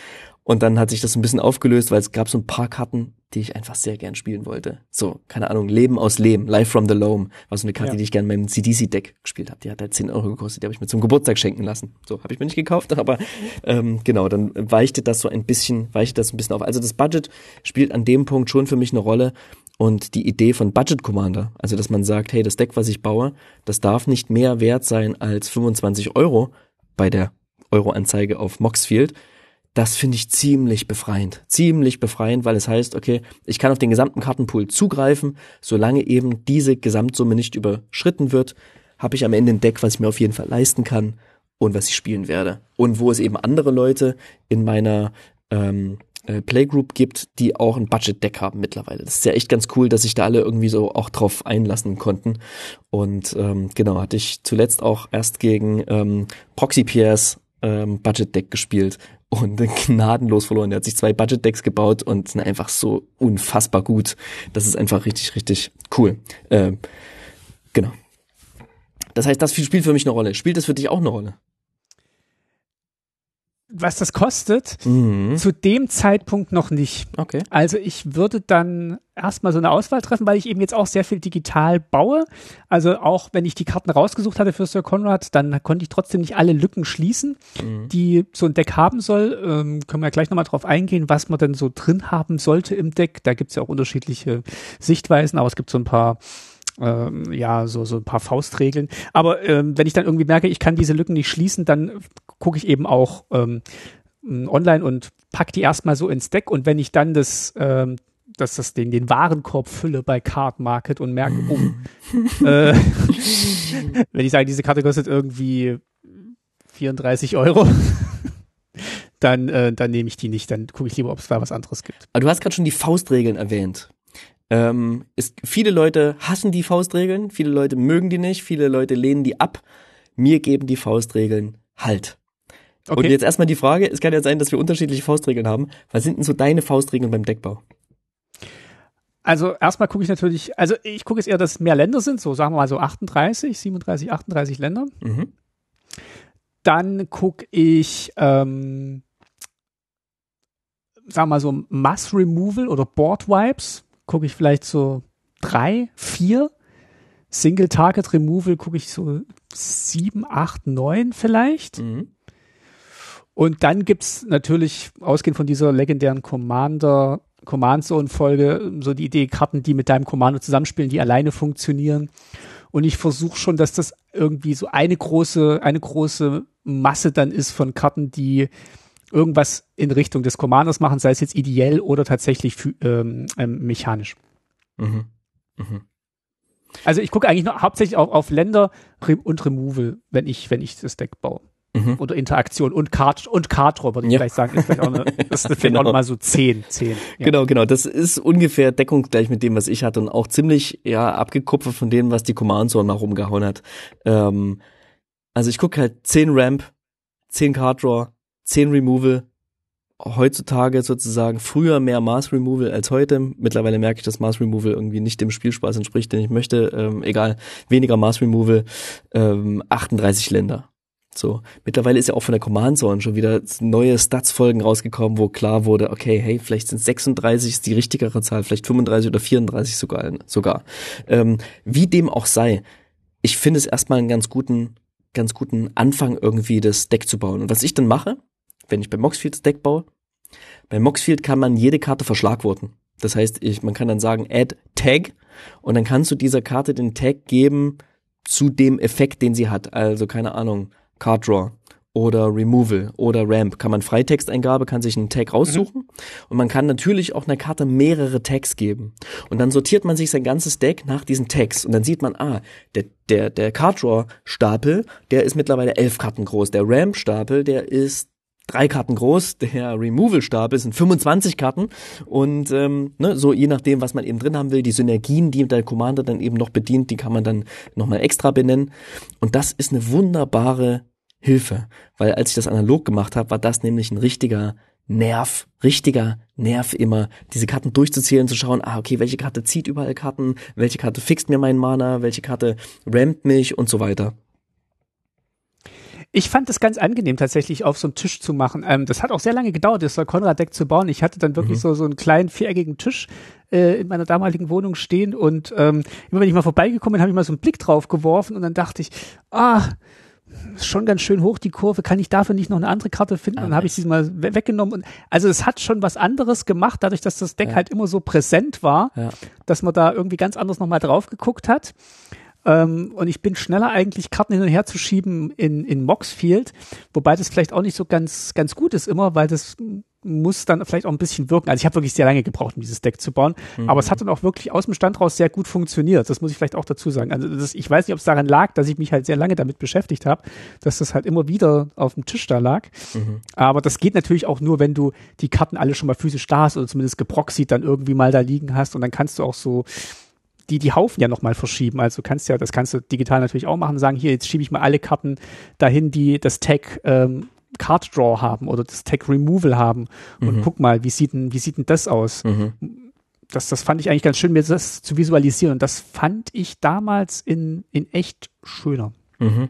Und dann hat sich das ein bisschen aufgelöst, weil es gab so ein paar Karten, die ich einfach sehr gern spielen wollte. So, keine Ahnung, Leben aus Leben, Life from the Loam, war so eine Karte, ja. die ich gern in meinem CDC-Deck gespielt habe. Die hat halt 10 Euro gekostet, die habe ich mir zum Geburtstag schenken lassen. So, habe ich mir nicht gekauft, aber ähm, genau, dann weichte das so ein bisschen, weichte das ein bisschen auf. Also das Budget spielt an dem Punkt schon für mich eine Rolle. Und die Idee von Budget Commander, also dass man sagt, hey, das Deck, was ich baue, das darf nicht mehr wert sein als 25 Euro bei der Euro-Anzeige auf Moxfield, das finde ich ziemlich befreiend. Ziemlich befreiend, weil es heißt, okay, ich kann auf den gesamten Kartenpool zugreifen, solange eben diese Gesamtsumme nicht überschritten wird, habe ich am Ende ein Deck, was ich mir auf jeden Fall leisten kann und was ich spielen werde. Und wo es eben andere Leute in meiner ähm, äh, Playgroup gibt, die auch ein Budget-Deck haben mittlerweile. Das ist ja echt ganz cool, dass sich da alle irgendwie so auch drauf einlassen konnten. Und ähm, genau, hatte ich zuletzt auch erst gegen ähm, Proxy Pierce ähm, Budget Deck gespielt und gnadenlos verloren. Der hat sich zwei Budget Decks gebaut und sind einfach so unfassbar gut. Das ist einfach richtig, richtig cool. Ähm, genau. Das heißt, das spielt für mich eine Rolle. Spielt das für dich auch eine Rolle? Was das kostet, mhm. zu dem Zeitpunkt noch nicht. Okay. Also ich würde dann erstmal so eine Auswahl treffen, weil ich eben jetzt auch sehr viel digital baue. Also auch wenn ich die Karten rausgesucht hatte für Sir Conrad, dann konnte ich trotzdem nicht alle Lücken schließen, mhm. die so ein Deck haben soll. Ähm, können wir gleich nochmal drauf eingehen, was man denn so drin haben sollte im Deck. Da gibt's ja auch unterschiedliche Sichtweisen, aber es gibt so ein paar ähm, ja, so, so ein paar Faustregeln. Aber ähm, wenn ich dann irgendwie merke, ich kann diese Lücken nicht schließen, dann gucke ich eben auch ähm, online und pack die erstmal so ins Deck und wenn ich dann das, ähm, dass das den, den Warenkorb fülle bei Card Market und merke, oh, äh, wenn ich sage, diese Karte kostet irgendwie 34 Euro, dann, äh, dann nehme ich die nicht, dann gucke ich lieber, ob es da was anderes gibt. Aber du hast gerade schon die Faustregeln erwähnt. Ähm, ist, viele Leute hassen die Faustregeln, viele Leute mögen die nicht, viele Leute lehnen die ab. Mir geben die Faustregeln Halt. Okay. Und jetzt erstmal die Frage, es kann ja sein, dass wir unterschiedliche Faustregeln haben. Was sind denn so deine Faustregeln beim Deckbau? Also erstmal gucke ich natürlich, also ich gucke jetzt eher, dass mehr Länder sind, so sagen wir mal so 38, 37, 38 Länder. Mhm. Dann gucke ich, ähm, sagen wir mal so Mass Removal oder Board Wipes gucke ich vielleicht so drei, vier. Single Target Removal gucke ich so sieben, acht, neun vielleicht. Mhm. Und dann gibt's natürlich, ausgehend von dieser legendären Commander, Command Zone Folge, so die Idee, Karten, die mit deinem Kommando zusammenspielen, die alleine funktionieren. Und ich versuche schon, dass das irgendwie so eine große, eine große Masse dann ist von Karten, die irgendwas in Richtung des Commanders machen, sei es jetzt ideell oder tatsächlich ähm, ähm, mechanisch. Mhm. Mhm. Also ich gucke eigentlich nur hauptsächlich auf, auf Länder und Removal, wenn ich, wenn ich das Deck baue. Mhm. Oder Interaktion und Card und Card würde ich ja. vielleicht sagen, ist vielleicht auch eine, das ist genau. auch noch mal so zehn, zehn. Ja. Genau, genau. Das ist ungefähr deckungsgleich mit dem, was ich hatte und auch ziemlich ja abgekupfert von dem, was die Command Zone mal rumgehauen hat. Ähm, also ich gucke halt zehn Ramp, zehn Card Draw, zehn Removal. Heutzutage sozusagen früher mehr Mass Removal als heute. Mittlerweile merke ich, dass Mass Removal irgendwie nicht dem Spielspaß entspricht, den ich möchte. Ähm, egal, weniger Mass Removal, ähm, 38 Länder. So, mittlerweile ist ja auch von der Command Zone schon wieder neue Stats-Folgen rausgekommen, wo klar wurde, okay, hey, vielleicht sind 36 ist die richtigere Zahl, vielleicht 35 oder 34 sogar. sogar. Ähm, wie dem auch sei, ich finde es erstmal einen ganz guten, ganz guten Anfang irgendwie das Deck zu bauen. Und was ich dann mache, wenn ich bei Moxfield das Deck baue, bei Moxfield kann man jede Karte verschlagworten. Das heißt, ich, man kann dann sagen, add Tag und dann kannst du dieser Karte den Tag geben zu dem Effekt, den sie hat. Also keine Ahnung, Card Draw oder Removal oder Ramp kann man Freitexteingabe, kann sich einen Tag raussuchen mhm. und man kann natürlich auch einer Karte mehrere Tags geben. Und dann sortiert man sich sein ganzes Deck nach diesen Tags und dann sieht man, ah, der, der, der Card Draw Stapel, der ist mittlerweile elf Karten groß. Der Ramp Stapel, der ist drei Karten groß, der Removal-Stapel sind 25 Karten und ähm, ne, so je nachdem, was man eben drin haben will, die Synergien, die der Commander dann eben noch bedient, die kann man dann nochmal extra benennen und das ist eine wunderbare Hilfe. Weil als ich das analog gemacht habe, war das nämlich ein richtiger Nerv, richtiger Nerv immer, diese Karten durchzuzählen, zu schauen, ah, okay, welche Karte zieht überall Karten, welche Karte fixt mir meinen Mana, welche Karte rammt mich und so weiter. Ich fand es ganz angenehm, tatsächlich auf so einem Tisch zu machen. Ähm, das hat auch sehr lange gedauert, das Konrad-Deck zu bauen. Ich hatte dann wirklich mhm. so, so einen kleinen viereckigen Tisch äh, in meiner damaligen Wohnung stehen und ähm, immer wenn ich mal vorbeigekommen bin, habe ich mal so einen Blick drauf geworfen und dann dachte ich, ah, ist schon ganz schön hoch die Kurve, kann ich dafür nicht noch eine andere Karte finden? Ah, dann habe ich sie mal we weggenommen. Und, also es hat schon was anderes gemacht, dadurch, dass das Deck ja. halt immer so präsent war, ja. dass man da irgendwie ganz anders nochmal drauf geguckt hat. Ähm, und ich bin schneller eigentlich Karten hin und her zu schieben in, in Moxfield, wobei das vielleicht auch nicht so ganz, ganz gut ist immer, weil das muss dann vielleicht auch ein bisschen wirken. Also ich habe wirklich sehr lange gebraucht, um dieses Deck zu bauen, mhm. aber es hat dann auch wirklich aus dem Stand raus sehr gut funktioniert. Das muss ich vielleicht auch dazu sagen. Also das, ich weiß nicht, ob es daran lag, dass ich mich halt sehr lange damit beschäftigt habe, dass das halt immer wieder auf dem Tisch da lag. Mhm. Aber das geht natürlich auch nur, wenn du die Karten alle schon mal physisch da hast oder zumindest geproxied dann irgendwie mal da liegen hast und dann kannst du auch so die, die Haufen ja nochmal verschieben. Also du kannst ja, das kannst du digital natürlich auch machen, sagen, hier, jetzt schiebe ich mal alle Karten dahin, die das Tag ähm, Card Draw haben oder das Tag Removal haben und mhm. guck mal, wie sieht denn, wie sieht denn das aus? Mhm. Das, das fand ich eigentlich ganz schön, mir das zu visualisieren. Und das fand ich damals in, in echt schöner. Mhm.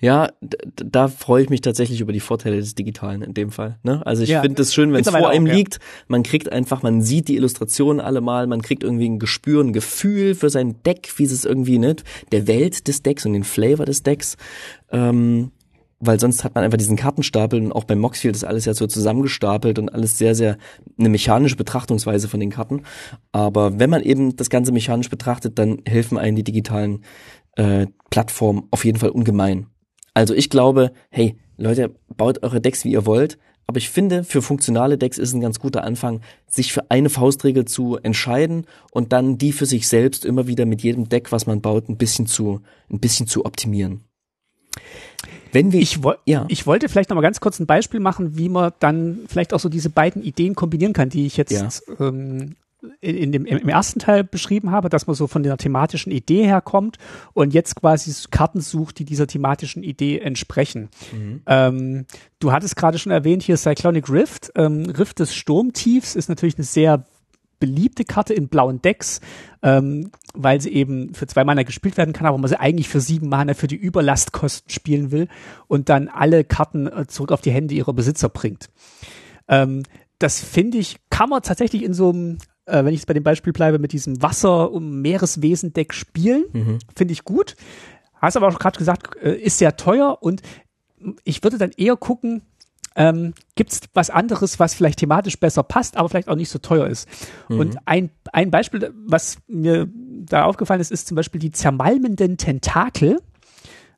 Ja, da freue ich mich tatsächlich über die Vorteile des Digitalen in dem Fall. Ne? Also ich ja, finde es schön, wenn es vor einem auch, ja. liegt. Man kriegt einfach, man sieht die Illustrationen alle mal, man kriegt irgendwie ein Gespür, ein Gefühl für sein Deck, wie es irgendwie, ne, der Welt des Decks und den Flavor des Decks. Ähm, weil sonst hat man einfach diesen Kartenstapel und auch beim Moxfield ist alles ja so zusammengestapelt und alles sehr, sehr eine mechanische Betrachtungsweise von den Karten. Aber wenn man eben das Ganze mechanisch betrachtet, dann helfen einem die digitalen äh, Plattform auf jeden Fall ungemein. Also ich glaube, hey, Leute, baut eure Decks, wie ihr wollt. Aber ich finde, für funktionale Decks ist ein ganz guter Anfang, sich für eine Faustregel zu entscheiden und dann die für sich selbst immer wieder mit jedem Deck, was man baut, ein bisschen zu, ein bisschen zu optimieren. Wenn wir, ich, wo, ja. ich wollte vielleicht noch mal ganz kurz ein Beispiel machen, wie man dann vielleicht auch so diese beiden Ideen kombinieren kann, die ich jetzt ja. ähm, in, dem, im ersten Teil beschrieben habe, dass man so von der thematischen Idee herkommt und jetzt quasi Karten sucht, die dieser thematischen Idee entsprechen. Mhm. Ähm, du hattest gerade schon erwähnt, hier Cyclonic Rift. Ähm, Rift des Sturmtiefs ist natürlich eine sehr beliebte Karte in blauen Decks, ähm, weil sie eben für zwei Mana gespielt werden kann, aber man sie eigentlich für sieben Mana für die Überlastkosten spielen will und dann alle Karten äh, zurück auf die Hände ihrer Besitzer bringt. Ähm, das finde ich, kann man tatsächlich in so einem äh, wenn ich jetzt bei dem Beispiel bleibe, mit diesem Wasser- und Meereswesen-Deck spielen. Mhm. Finde ich gut. Hast aber auch gerade gesagt, äh, ist sehr teuer und ich würde dann eher gucken, ähm, gibt es was anderes, was vielleicht thematisch besser passt, aber vielleicht auch nicht so teuer ist. Mhm. Und ein, ein Beispiel, was mir da aufgefallen ist, ist zum Beispiel die zermalmenden Tentakel.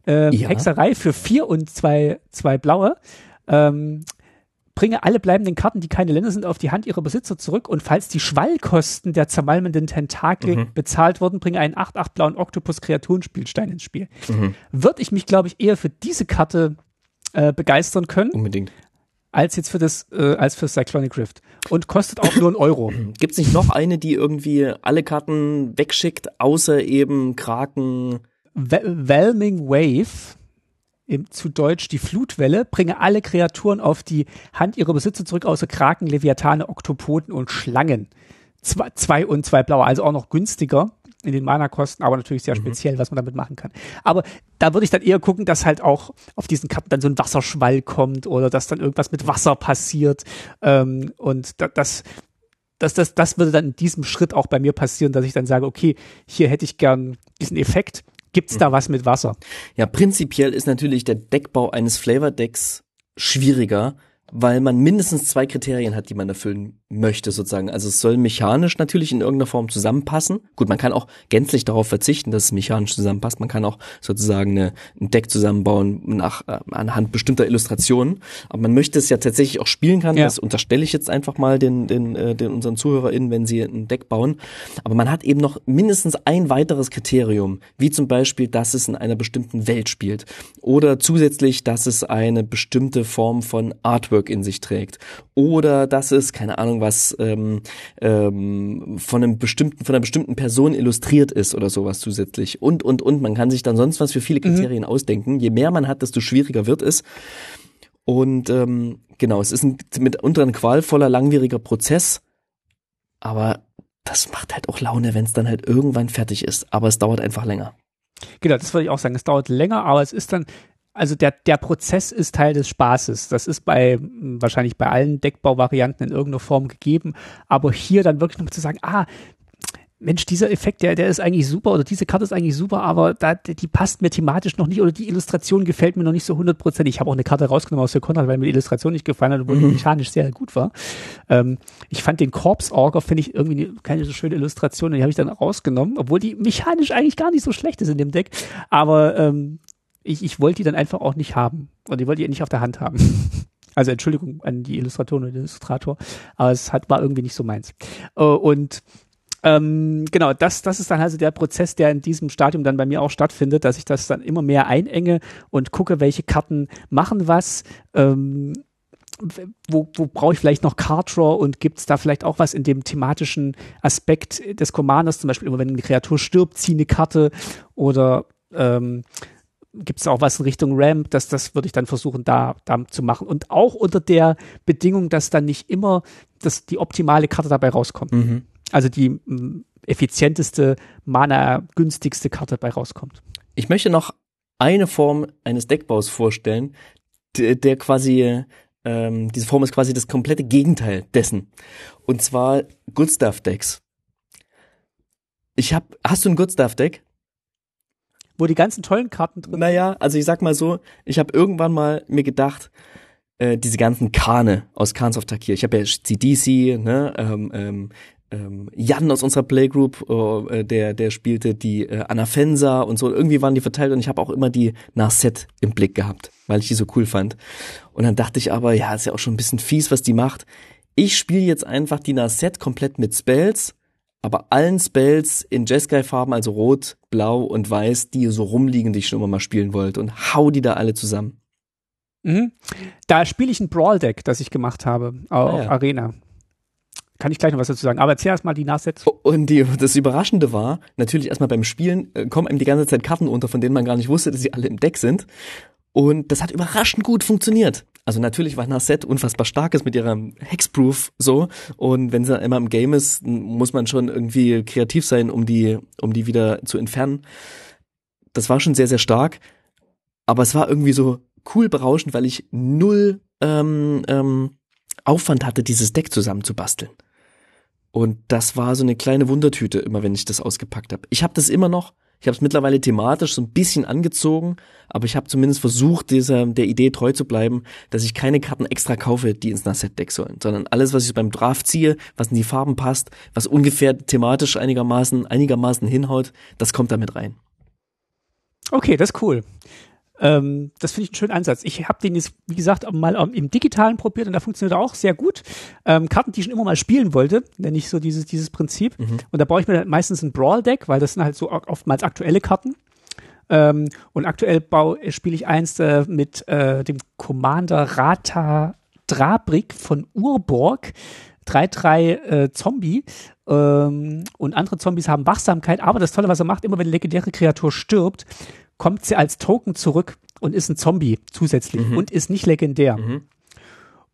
Äh, ja. Hexerei für vier und zwei, zwei blaue. Ähm, bringe alle bleibenden Karten, die keine Länder sind, auf die Hand ihrer Besitzer zurück und falls die Schwallkosten der zermalmenden Tentakel mhm. bezahlt wurden, bringe einen 8-8 blauen Oktopus-Kreaturenspielstein ins Spiel. Mhm. Würde ich mich, glaube ich, eher für diese Karte äh, begeistern können. Unbedingt. Als jetzt für das, äh, als für Cyclonic Rift. Und kostet auch nur einen Euro. Gibt es nicht noch eine, die irgendwie alle Karten wegschickt, außer eben Kraken? Whelming Wave im, zu Deutsch die Flutwelle, bringe alle Kreaturen auf die Hand ihrer Besitzer zurück, außer Kraken, Leviathane, Oktopoden und Schlangen. Zwei, zwei und zwei blaue, also auch noch günstiger in den Mana-Kosten, aber natürlich sehr mhm. speziell, was man damit machen kann. Aber da würde ich dann eher gucken, dass halt auch auf diesen Karten dann so ein Wasserschwall kommt oder dass dann irgendwas mit Wasser passiert. Ähm, und da, das, das, das, das würde dann in diesem Schritt auch bei mir passieren, dass ich dann sage, okay, hier hätte ich gern diesen Effekt Gibt's da was mit Wasser? Ja, prinzipiell ist natürlich der Deckbau eines Flavor Decks schwieriger, weil man mindestens zwei Kriterien hat, die man erfüllen möchte sozusagen. Also es soll mechanisch natürlich in irgendeiner Form zusammenpassen. Gut, man kann auch gänzlich darauf verzichten, dass es mechanisch zusammenpasst. Man kann auch sozusagen eine, ein Deck zusammenbauen nach äh, anhand bestimmter Illustrationen. Aber man möchte es ja tatsächlich auch spielen kann. Ja. Das unterstelle ich jetzt einfach mal den, den, äh, den unseren ZuhörerInnen, wenn sie ein Deck bauen. Aber man hat eben noch mindestens ein weiteres Kriterium, wie zum Beispiel, dass es in einer bestimmten Welt spielt oder zusätzlich, dass es eine bestimmte Form von Artwork in sich trägt oder dass es keine Ahnung was ähm, ähm, von einem bestimmten, von einer bestimmten Person illustriert ist oder sowas zusätzlich. Und, und, und. Man kann sich dann sonst was für viele mhm. Kriterien mhm. ausdenken. Je mehr man hat, desto schwieriger wird es. Und ähm, genau, es ist ein mitunter ein qualvoller, langwieriger Prozess, aber das macht halt auch Laune, wenn es dann halt irgendwann fertig ist. Aber es dauert einfach länger. Genau, das würde ich auch sagen. Es dauert länger, aber es ist dann, also der, der Prozess ist Teil des Spaßes. Das ist bei wahrscheinlich bei allen Deckbauvarianten in irgendeiner Form gegeben. Aber hier dann wirklich noch zu sagen, ah, Mensch, dieser Effekt, der, der ist eigentlich super oder diese Karte ist eigentlich super, aber da, die passt mir thematisch noch nicht oder die Illustration gefällt mir noch nicht so hundertprozentig. Ich habe auch eine Karte rausgenommen aus der Konrad, weil mir die Illustration nicht gefallen hat, obwohl mhm. die mechanisch sehr gut war. Ähm, ich fand den Corpse Orger, finde ich irgendwie keine so schöne Illustration, die habe ich dann rausgenommen, obwohl die mechanisch eigentlich gar nicht so schlecht ist in dem Deck. Aber ähm, ich, ich wollte die dann einfach auch nicht haben. Und ich wollte die nicht auf der Hand haben. Also Entschuldigung an die Illustratorin und Illustrator, aber es hat, war irgendwie nicht so meins. Äh, und ähm, genau, das, das ist dann also der Prozess, der in diesem Stadium dann bei mir auch stattfindet, dass ich das dann immer mehr einenge und gucke, welche Karten machen was. Ähm, wo, wo brauche ich vielleicht noch Card Draw und gibt es da vielleicht auch was in dem thematischen Aspekt des Commanders, zum Beispiel immer wenn eine Kreatur stirbt, ziehe eine Karte oder ähm, gibt es auch was in Richtung Ramp, dass das würde ich dann versuchen, da, da zu machen. Und auch unter der Bedingung, dass dann nicht immer dass die optimale Karte dabei rauskommt. Mhm. Also die m, mm, effizienteste, mana-günstigste Karte dabei rauskommt. Ich möchte noch eine Form eines Deckbaus vorstellen, der, der quasi ähm, diese Form ist quasi das komplette Gegenteil dessen. Und zwar Good Stuff Decks. Ich hab, hast du ein Good Stuff Deck? Wo die ganzen tollen Karten drin sind. Naja, also ich sag mal so, ich habe irgendwann mal mir gedacht, äh, diese ganzen Kane aus Khans of Takir. Ich habe ja CDC, ne, ähm, ähm, ähm, Jan aus unserer Playgroup, äh, der der spielte die äh, Anafensa und so. Irgendwie waren die verteilt und ich habe auch immer die Narset im Blick gehabt, weil ich die so cool fand. Und dann dachte ich aber, ja, ist ja auch schon ein bisschen fies, was die macht. Ich spiele jetzt einfach die Narset komplett mit Spells aber allen Spells in Jeskai-Farben, also rot, blau und weiß, die so rumliegen, die ich schon immer mal spielen wollte und hau die da alle zusammen. Mhm. Da spiele ich ein Brawl-Deck, das ich gemacht habe auf ah, ja. Arena. Kann ich gleich noch was dazu sagen. Aber erzähl erst mal die Nassets. Und die, das Überraschende war, natürlich erstmal beim Spielen äh, kommen einem die ganze Zeit Karten unter, von denen man gar nicht wusste, dass sie alle im Deck sind. Und das hat überraschend gut funktioniert. Also natürlich war Nasset unfassbar stark ist mit ihrem Hexproof so und wenn sie immer im Game ist, muss man schon irgendwie kreativ sein, um die um die wieder zu entfernen. Das war schon sehr sehr stark, aber es war irgendwie so cool berauschend, weil ich null ähm, ähm, Aufwand hatte, dieses Deck zusammenzubasteln. Und das war so eine kleine Wundertüte, immer wenn ich das ausgepackt habe. Ich habe das immer noch. Ich habe es mittlerweile thematisch so ein bisschen angezogen, aber ich habe zumindest versucht, dieser der Idee treu zu bleiben, dass ich keine Karten extra kaufe, die ins Nasset-Deck sollen, sondern alles, was ich beim Draft ziehe, was in die Farben passt, was ungefähr thematisch einigermaßen einigermaßen hinhaut, das kommt damit rein. Okay, das ist cool. Ähm, das finde ich einen schönen Ansatz. Ich habe den jetzt, wie gesagt, mal im Digitalen probiert und da funktioniert er auch sehr gut. Ähm, Karten, die ich schon immer mal spielen wollte, nenne ich so dieses, dieses Prinzip. Mhm. Und da brauche ich mir halt meistens ein Brawl-Deck, weil das sind halt so oftmals aktuelle Karten. Ähm, und aktuell spiele ich eins äh, mit äh, dem Commander Rata Drabrik von Urborg. 3-3 äh, Zombie ähm, und andere Zombies haben Wachsamkeit, aber das Tolle, was er macht, immer wenn eine legendäre Kreatur stirbt, kommt sie als Token zurück und ist ein Zombie zusätzlich mhm. und ist nicht legendär. Mhm.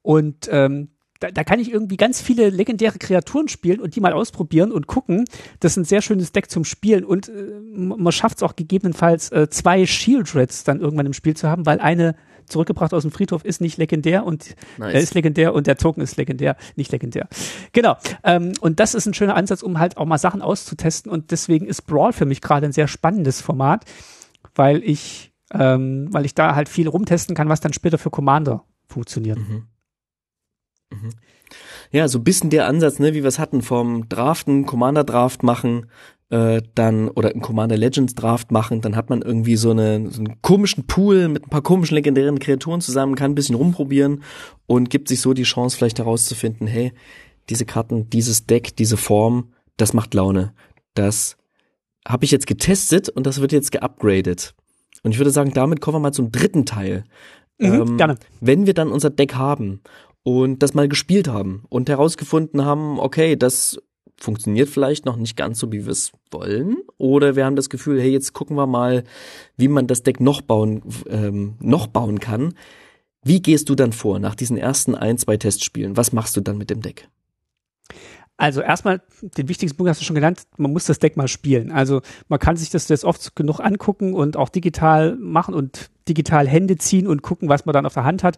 Und ähm, da, da kann ich irgendwie ganz viele legendäre Kreaturen spielen und die mal ausprobieren und gucken. Das ist ein sehr schönes Deck zum Spielen und äh, man schafft es auch gegebenenfalls äh, zwei Shieldreds dann irgendwann im Spiel zu haben, weil eine zurückgebracht aus dem Friedhof ist nicht legendär und nice. er ist legendär und der Token ist legendär, nicht legendär. Genau. Ähm, und das ist ein schöner Ansatz, um halt auch mal Sachen auszutesten und deswegen ist Brawl für mich gerade ein sehr spannendes Format weil ich, ähm, weil ich da halt viel rumtesten kann, was dann später für Commander funktioniert. Mhm. Mhm. Ja, so ein bisschen der Ansatz, ne, wie wir es hatten, vom Draften, Commander-Draft machen, äh, dann oder ein Commander Legends Draft machen, dann hat man irgendwie so, eine, so einen komischen Pool mit ein paar komischen legendären Kreaturen zusammen, kann ein bisschen rumprobieren und gibt sich so die Chance vielleicht herauszufinden, hey, diese Karten, dieses Deck, diese Form, das macht Laune. Das habe ich jetzt getestet und das wird jetzt geupgradet. Und ich würde sagen, damit kommen wir mal zum dritten Teil. Mhm, ähm, gerne. Wenn wir dann unser Deck haben und das mal gespielt haben und herausgefunden haben, okay, das funktioniert vielleicht noch nicht ganz so, wie wir es wollen, oder wir haben das Gefühl, hey, jetzt gucken wir mal, wie man das Deck noch bauen, ähm, noch bauen kann. Wie gehst du dann vor nach diesen ersten ein, zwei Testspielen? Was machst du dann mit dem Deck? Also erstmal, den wichtigsten Punkt hast du schon genannt, man muss das Deck mal spielen. Also man kann sich das jetzt oft genug angucken und auch digital machen und digital Hände ziehen und gucken, was man dann auf der Hand hat.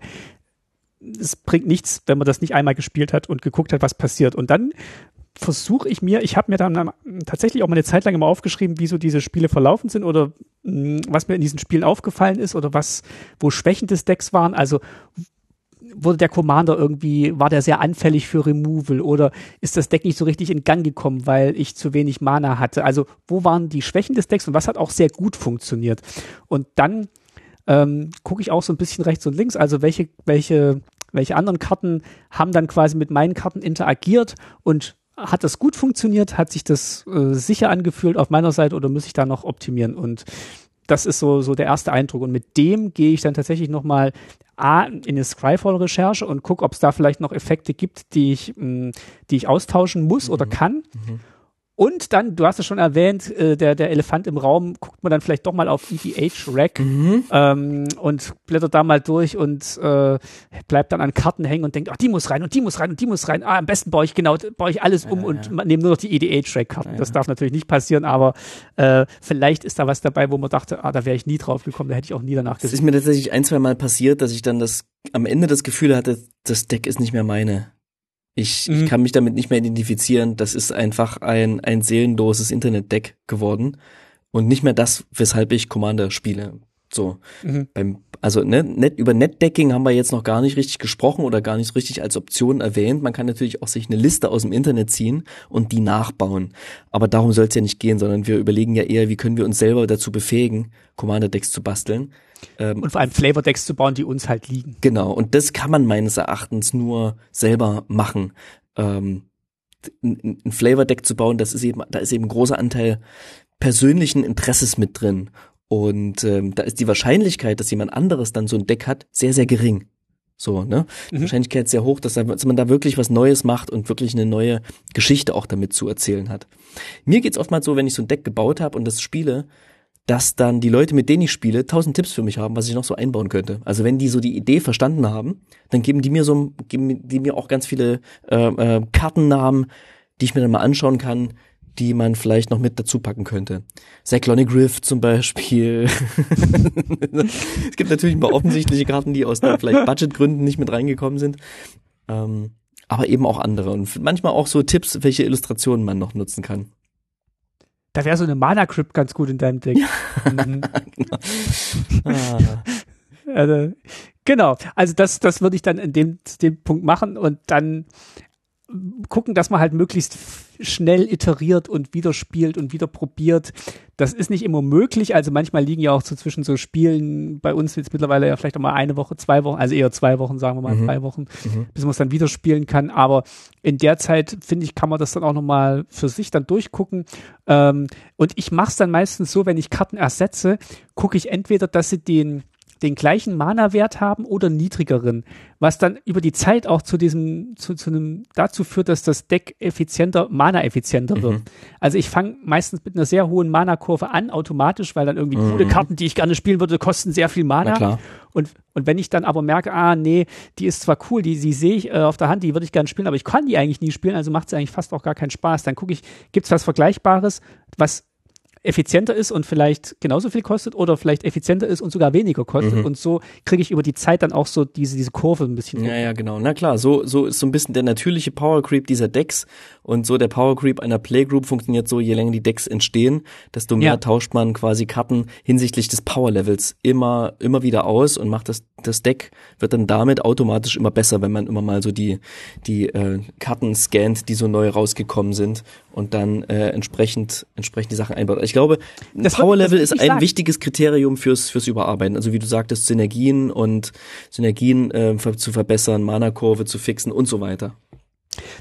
Es bringt nichts, wenn man das nicht einmal gespielt hat und geguckt hat, was passiert. Und dann versuche ich mir, ich habe mir dann tatsächlich auch mal eine Zeit lang immer aufgeschrieben, wie so diese Spiele verlaufen sind oder mh, was mir in diesen Spielen aufgefallen ist oder was, wo Schwächen des Decks waren. Also wurde der Commander irgendwie, war der sehr anfällig für Removal oder ist das Deck nicht so richtig in Gang gekommen, weil ich zu wenig Mana hatte? Also wo waren die Schwächen des Decks und was hat auch sehr gut funktioniert? Und dann ähm, gucke ich auch so ein bisschen rechts und links, also welche, welche, welche anderen Karten haben dann quasi mit meinen Karten interagiert und hat das gut funktioniert? Hat sich das äh, sicher angefühlt auf meiner Seite oder muss ich da noch optimieren? Und das ist so, so der erste Eindruck. Und mit dem gehe ich dann tatsächlich nochmal A, in eine Scryfall-Recherche und gucke, ob es da vielleicht noch Effekte gibt, die ich, mh, die ich austauschen muss mhm. oder kann. Mhm. Und dann, du hast es schon erwähnt, äh, der, der Elefant im Raum, guckt man dann vielleicht doch mal auf EDH-Rack mhm. ähm, und blättert da mal durch und äh, bleibt dann an Karten hängen und denkt, ach, die muss rein und die muss rein und die muss rein. Ah, am besten baue ich genau, baue ich alles um ja, und ja. nehme nur noch die EDH-Rack-Karten. Ja, das darf natürlich nicht passieren, aber äh, vielleicht ist da was dabei, wo man dachte, ah, da wäre ich nie drauf gekommen, da hätte ich auch nie danach gesehen. Das ist mir tatsächlich ein, zwei Mal passiert, dass ich dann das am Ende das Gefühl hatte, das Deck ist nicht mehr meine. Ich, mhm. ich kann mich damit nicht mehr identifizieren. Das ist einfach ein, ein seelenloses Internet-Deck geworden und nicht mehr das, weshalb ich Commander spiele. So. Mhm. Beim, also ne, net, über Netdecking haben wir jetzt noch gar nicht richtig gesprochen oder gar nicht richtig als Option erwähnt. Man kann natürlich auch sich eine Liste aus dem Internet ziehen und die nachbauen. Aber darum soll es ja nicht gehen, sondern wir überlegen ja eher, wie können wir uns selber dazu befähigen, Commander-Decks zu basteln. Ähm, und vor allem Flavor-Decks zu bauen, die uns halt liegen. Genau, und das kann man meines Erachtens nur selber machen. Ähm, ein, ein Flavor-Deck zu bauen, das ist eben, da ist eben ein großer Anteil persönlichen Interesses mit drin. Und ähm, da ist die Wahrscheinlichkeit, dass jemand anderes dann so ein Deck hat, sehr, sehr gering. So, ne? Die mhm. Wahrscheinlichkeit ist sehr hoch, dass, dass, man da wirklich was Neues macht und wirklich eine neue Geschichte auch damit zu erzählen hat. Mir geht's oftmals so, wenn ich so ein Deck gebaut habe und das spiele, dass dann die Leute, mit denen ich spiele, tausend Tipps für mich haben, was ich noch so einbauen könnte. Also wenn die so die Idee verstanden haben, dann geben die mir so, geben die mir auch ganz viele äh, äh, Kartennamen, die ich mir dann mal anschauen kann, die man vielleicht noch mit dazu packen könnte. Cyclonic Rift zum Beispiel. es gibt natürlich ein paar offensichtliche Karten, die aus vielleicht Budgetgründen nicht mit reingekommen sind. Ähm, aber eben auch andere und manchmal auch so Tipps, welche Illustrationen man noch nutzen kann. Da wäre so eine Mana Crypt ganz gut in deinem Deck. Ja, mhm. genau. Ah. Also, genau. Also das, das würde ich dann in dem, dem Punkt machen und dann gucken, dass man halt möglichst schnell iteriert und wieder spielt und wieder probiert. Das ist nicht immer möglich. Also manchmal liegen ja auch so zwischen so Spielen bei uns jetzt mittlerweile ja vielleicht auch mal eine Woche, zwei Wochen, also eher zwei Wochen, sagen wir mal, mhm. drei Wochen, mhm. bis man es dann wieder spielen kann. Aber in der Zeit, finde ich, kann man das dann auch nochmal für sich dann durchgucken. Ähm, und ich mache es dann meistens so, wenn ich Karten ersetze, gucke ich entweder, dass sie den den gleichen Mana-Wert haben oder niedrigeren, was dann über die Zeit auch zu diesem, zu, zu einem, dazu führt, dass das Deck effizienter, Mana-effizienter mhm. wird. Also ich fange meistens mit einer sehr hohen Mana-Kurve an, automatisch, weil dann irgendwie mhm. coole Karten, die ich gerne spielen würde, kosten sehr viel Mana. Und, und wenn ich dann aber merke, ah, nee, die ist zwar cool, die, die sehe ich äh, auf der Hand, die würde ich gerne spielen, aber ich kann die eigentlich nie spielen, also macht es eigentlich fast auch gar keinen Spaß. Dann gucke ich, gibt es was Vergleichbares, was effizienter ist und vielleicht genauso viel kostet oder vielleicht effizienter ist und sogar weniger kostet. Mhm. Und so kriege ich über die Zeit dann auch so diese, diese Kurve ein bisschen. Ja, ja, genau. Na klar, so, so ist so ein bisschen der natürliche Power Creep dieser Decks und so der Power Creep einer Playgroup funktioniert so, je länger die Decks entstehen, desto mehr ja. tauscht man quasi Karten hinsichtlich des Power Levels immer, immer wieder aus und macht das, das Deck wird dann damit automatisch immer besser, wenn man immer mal so die, die äh, Karten scannt, die so neu rausgekommen sind und dann äh, entsprechend, entsprechend die Sachen einbaut. Ich glaube, das Power Level ist ein sagen. wichtiges Kriterium fürs, fürs Überarbeiten. Also wie du sagtest, Synergien und Synergien äh, zu verbessern, Mana-Kurve zu fixen und so weiter.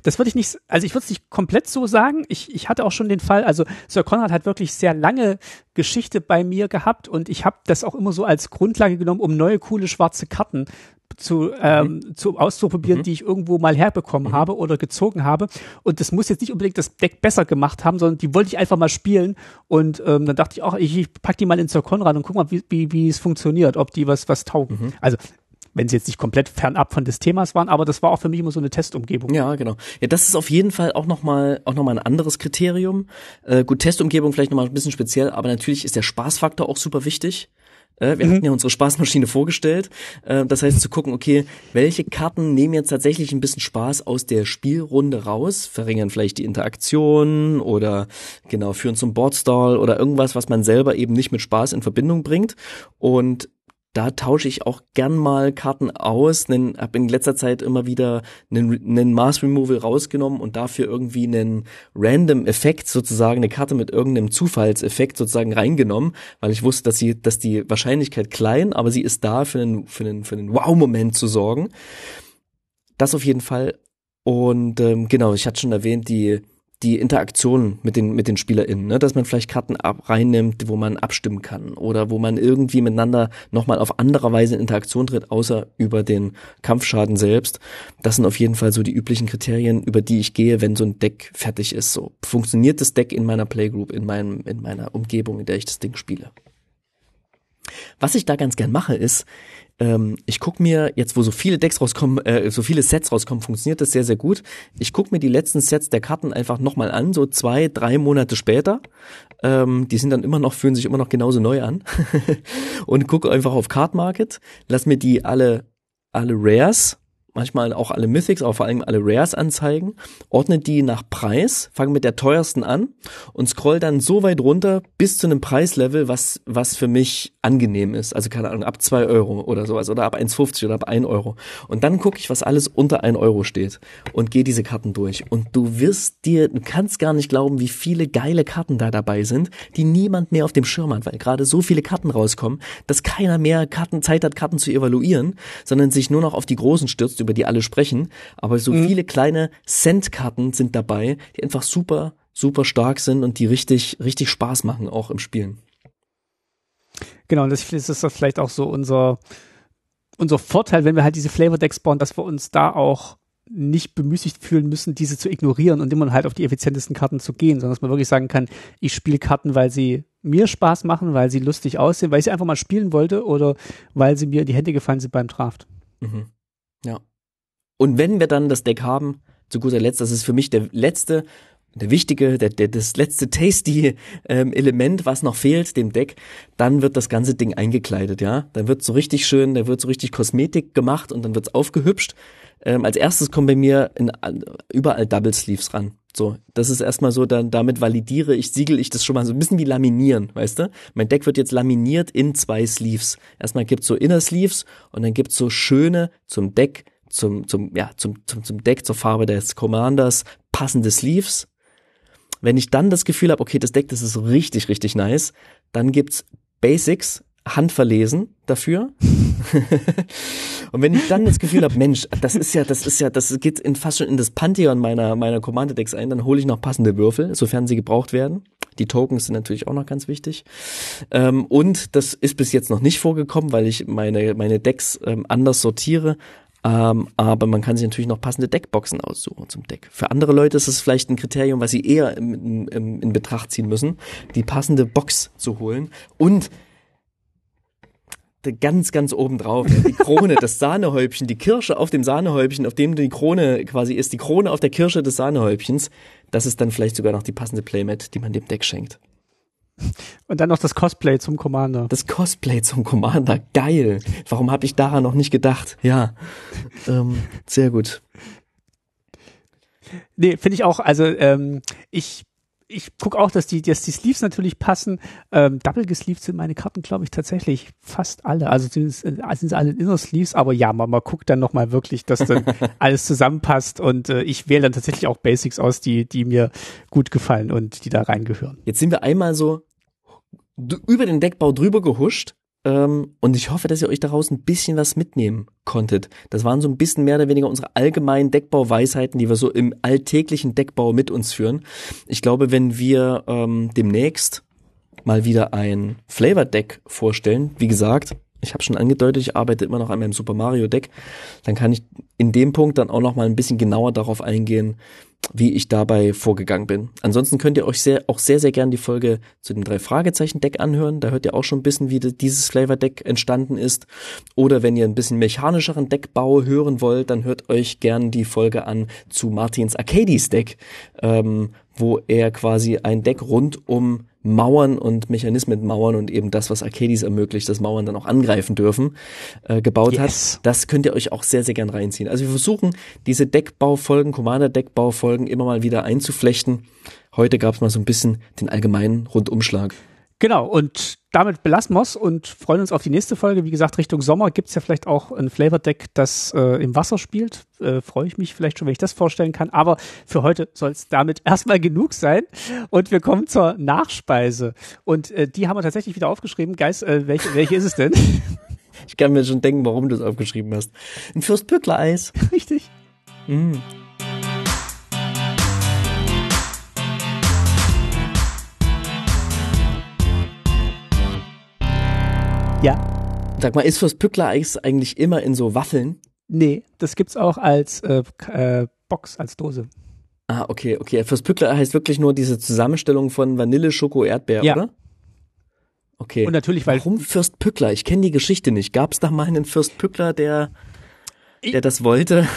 Das würde ich nicht, also ich würde es nicht komplett so sagen. Ich, ich hatte auch schon den Fall, also Sir Conrad hat wirklich sehr lange Geschichte bei mir gehabt und ich habe das auch immer so als Grundlage genommen, um neue coole schwarze Karten zu, ähm, mhm. zu auszuprobieren, mhm. die ich irgendwo mal herbekommen mhm. habe oder gezogen habe. Und das muss jetzt nicht unbedingt das Deck besser gemacht haben, sondern die wollte ich einfach mal spielen. Und ähm, dann dachte ich auch, ich, ich pack die mal in Sir Conrad und guck mal, wie, wie, wie es funktioniert, ob die was, was taugen. Mhm. Also wenn sie jetzt nicht komplett fernab von des Themas waren, aber das war auch für mich immer so eine Testumgebung. Ja, genau. Ja, das ist auf jeden Fall auch nochmal auch noch mal ein anderes Kriterium. Äh, gut, Testumgebung vielleicht nochmal ein bisschen speziell, aber natürlich ist der Spaßfaktor auch super wichtig. Äh, wir mhm. hatten ja unsere Spaßmaschine vorgestellt. Äh, das heißt zu gucken, okay, welche Karten nehmen jetzt tatsächlich ein bisschen Spaß aus der Spielrunde raus, verringern vielleicht die Interaktion oder genau führen zum Boardstall oder irgendwas, was man selber eben nicht mit Spaß in Verbindung bringt. Und da tausche ich auch gern mal Karten aus, habe in letzter Zeit immer wieder einen, einen Mass Removal rausgenommen und dafür irgendwie einen Random Effekt sozusagen, eine Karte mit irgendeinem Zufallseffekt sozusagen reingenommen, weil ich wusste, dass sie, dass die Wahrscheinlichkeit klein, aber sie ist da für einen, für einen, für einen Wow-Moment zu sorgen. Das auf jeden Fall. Und ähm, genau, ich hatte schon erwähnt, die die Interaktion mit den, mit den SpielerInnen, ne? dass man vielleicht Karten ab, reinnimmt, wo man abstimmen kann oder wo man irgendwie miteinander nochmal auf andere Weise in Interaktion tritt, außer über den Kampfschaden selbst. Das sind auf jeden Fall so die üblichen Kriterien, über die ich gehe, wenn so ein Deck fertig ist. So funktioniert das Deck in meiner Playgroup, in meinem, in meiner Umgebung, in der ich das Ding spiele. Was ich da ganz gern mache, ist, ähm, ich guck mir, jetzt wo so viele Decks rauskommen, äh, so viele Sets rauskommen, funktioniert das sehr, sehr gut. Ich guck mir die letzten Sets der Karten einfach nochmal an, so zwei, drei Monate später. Ähm, die sind dann immer noch, fühlen sich immer noch genauso neu an. und gucke einfach auf Card Market, lass mir die alle, alle Rares manchmal auch alle Mythics, aber vor allem alle Rares anzeigen, ordne die nach Preis, fange mit der teuersten an und scroll dann so weit runter bis zu einem Preislevel, was, was für mich angenehm ist. Also keine Ahnung, ab zwei Euro oder sowas oder ab 1,50 oder ab 1 Euro. Und dann gucke ich, was alles unter 1 Euro steht und gehe diese Karten durch. Und du wirst dir, du kannst gar nicht glauben, wie viele geile Karten da dabei sind, die niemand mehr auf dem Schirm hat, weil gerade so viele Karten rauskommen, dass keiner mehr Karten, Zeit hat, Karten zu evaluieren, sondern sich nur noch auf die großen stürzt, über die alle sprechen, aber so mhm. viele kleine Cent-Karten sind dabei, die einfach super, super stark sind und die richtig, richtig Spaß machen, auch im Spielen. Genau, und das ist das vielleicht auch so unser, unser Vorteil, wenn wir halt diese Flavor Decks bauen, dass wir uns da auch nicht bemüßigt fühlen müssen, diese zu ignorieren und immer halt auf die effizientesten Karten zu gehen, sondern dass man wirklich sagen kann, ich spiele Karten, weil sie mir Spaß machen, weil sie lustig aussehen, weil ich sie einfach mal spielen wollte oder weil sie mir in die Hände gefallen sind beim Draft. Mhm. Ja. Und wenn wir dann das Deck haben, zu guter Letzt, das ist für mich der letzte der wichtige, der, der, das letzte tasty ähm, Element, was noch fehlt, dem Deck, dann wird das ganze Ding eingekleidet, ja. Dann wird so richtig schön, da wird so richtig Kosmetik gemacht und dann wird's aufgehübscht. Ähm, als erstes kommen bei mir in, überall Double Sleeves ran. So, das ist erstmal so, dann damit validiere ich, siegel ich das schon mal so ein bisschen wie laminieren, weißt du? Mein Deck wird jetzt laminiert in zwei Sleeves. Erstmal gibt's so Inner Sleeves und dann gibt's so schöne zum Deck, zum, zum, ja, zum, zum, zum Deck, zur Farbe des Commanders passende Sleeves. Wenn ich dann das Gefühl habe, okay, das Deck, das ist richtig, richtig nice, dann gibt's Basics, handverlesen dafür. und wenn ich dann das Gefühl habe, Mensch, das ist ja, das ist ja, das geht in fast schon in das Pantheon meiner meiner Commander Decks ein, dann hole ich noch passende Würfel, sofern sie gebraucht werden. Die Tokens sind natürlich auch noch ganz wichtig. Ähm, und das ist bis jetzt noch nicht vorgekommen, weil ich meine meine Decks ähm, anders sortiere. Ähm, aber man kann sich natürlich noch passende Deckboxen aussuchen zum Deck. Für andere Leute ist es vielleicht ein Kriterium, was sie eher in, in, in Betracht ziehen müssen, die passende Box zu holen. Und ganz, ganz oben drauf. Die Krone, das Sahnehäubchen, die Kirsche auf dem Sahnehäubchen, auf dem die Krone quasi ist, die Krone auf der Kirsche des Sahnehäubchens. Das ist dann vielleicht sogar noch die passende Playmat, die man dem Deck schenkt. Und dann noch das Cosplay zum Commander. Das Cosplay zum Commander, geil. Warum habe ich daran noch nicht gedacht? Ja, ähm, sehr gut. Nee, finde ich auch. Also ähm, ich ich gucke auch, dass die, dass die Sleeves natürlich passen. Ähm, Double gesleeved sind meine Karten, glaube ich, tatsächlich fast alle. Also sind es, äh, sind es alle Inner Sleeves, aber ja, man, man guckt dann nochmal wirklich, dass dann alles zusammenpasst und äh, ich wähle dann tatsächlich auch Basics aus, die, die mir gut gefallen und die da reingehören. Jetzt sind wir einmal so über den Deckbau drüber gehuscht ähm, und ich hoffe, dass ihr euch daraus ein bisschen was mitnehmen konntet. Das waren so ein bisschen mehr oder weniger unsere allgemeinen Deckbauweisheiten, die wir so im alltäglichen Deckbau mit uns führen. Ich glaube, wenn wir ähm, demnächst mal wieder ein Flavor Deck vorstellen, wie gesagt, ich habe schon angedeutet, ich arbeite immer noch an meinem Super Mario Deck, dann kann ich in dem Punkt dann auch noch mal ein bisschen genauer darauf eingehen, wie ich dabei vorgegangen bin. Ansonsten könnt ihr euch sehr, auch sehr, sehr gern die Folge zu dem drei Fragezeichen Deck anhören. Da hört ihr auch schon ein bisschen, wie dieses Flavor Deck entstanden ist. Oder wenn ihr ein bisschen mechanischeren Deckbau hören wollt, dann hört euch gern die Folge an zu Martins Arcades Deck, ähm, wo er quasi ein Deck rund um Mauern und Mechanismen Mauern und eben das, was Arcades ermöglicht, dass Mauern dann auch angreifen dürfen, äh, gebaut yes. hat. Das könnt ihr euch auch sehr, sehr gern reinziehen. Also wir versuchen, diese Deckbaufolgen, Commander-Deckbaufolgen immer mal wieder einzuflechten. Heute gab es mal so ein bisschen den allgemeinen Rundumschlag. Genau, und damit belassen wir und freuen uns auf die nächste Folge. Wie gesagt, Richtung Sommer gibt's ja vielleicht auch ein Flavor-Deck, das äh, im Wasser spielt. Äh, Freue ich mich vielleicht schon, wenn ich das vorstellen kann. Aber für heute soll es damit erstmal genug sein. Und wir kommen zur Nachspeise. Und äh, die haben wir tatsächlich wieder aufgeschrieben. Geist, äh, welche, welche ist es denn? Ich kann mir schon denken, warum du es aufgeschrieben hast. Ein Fürstpückler-Eis. Richtig. Mm. Ja. Sag mal, ist fürs Pückler-Eis eigentlich immer in so Waffeln? Nee, das gibt's auch als äh, äh, Box, als Dose. Ah, okay, okay. Fürs Pückler heißt wirklich nur diese Zusammenstellung von Vanille, Schoko, Erdbeer, ja. oder? Okay. Und natürlich, weil. Warum Fürst Pückler? Ich kenne die Geschichte nicht. Gab es da mal einen Fürst Pückler, der, der das wollte?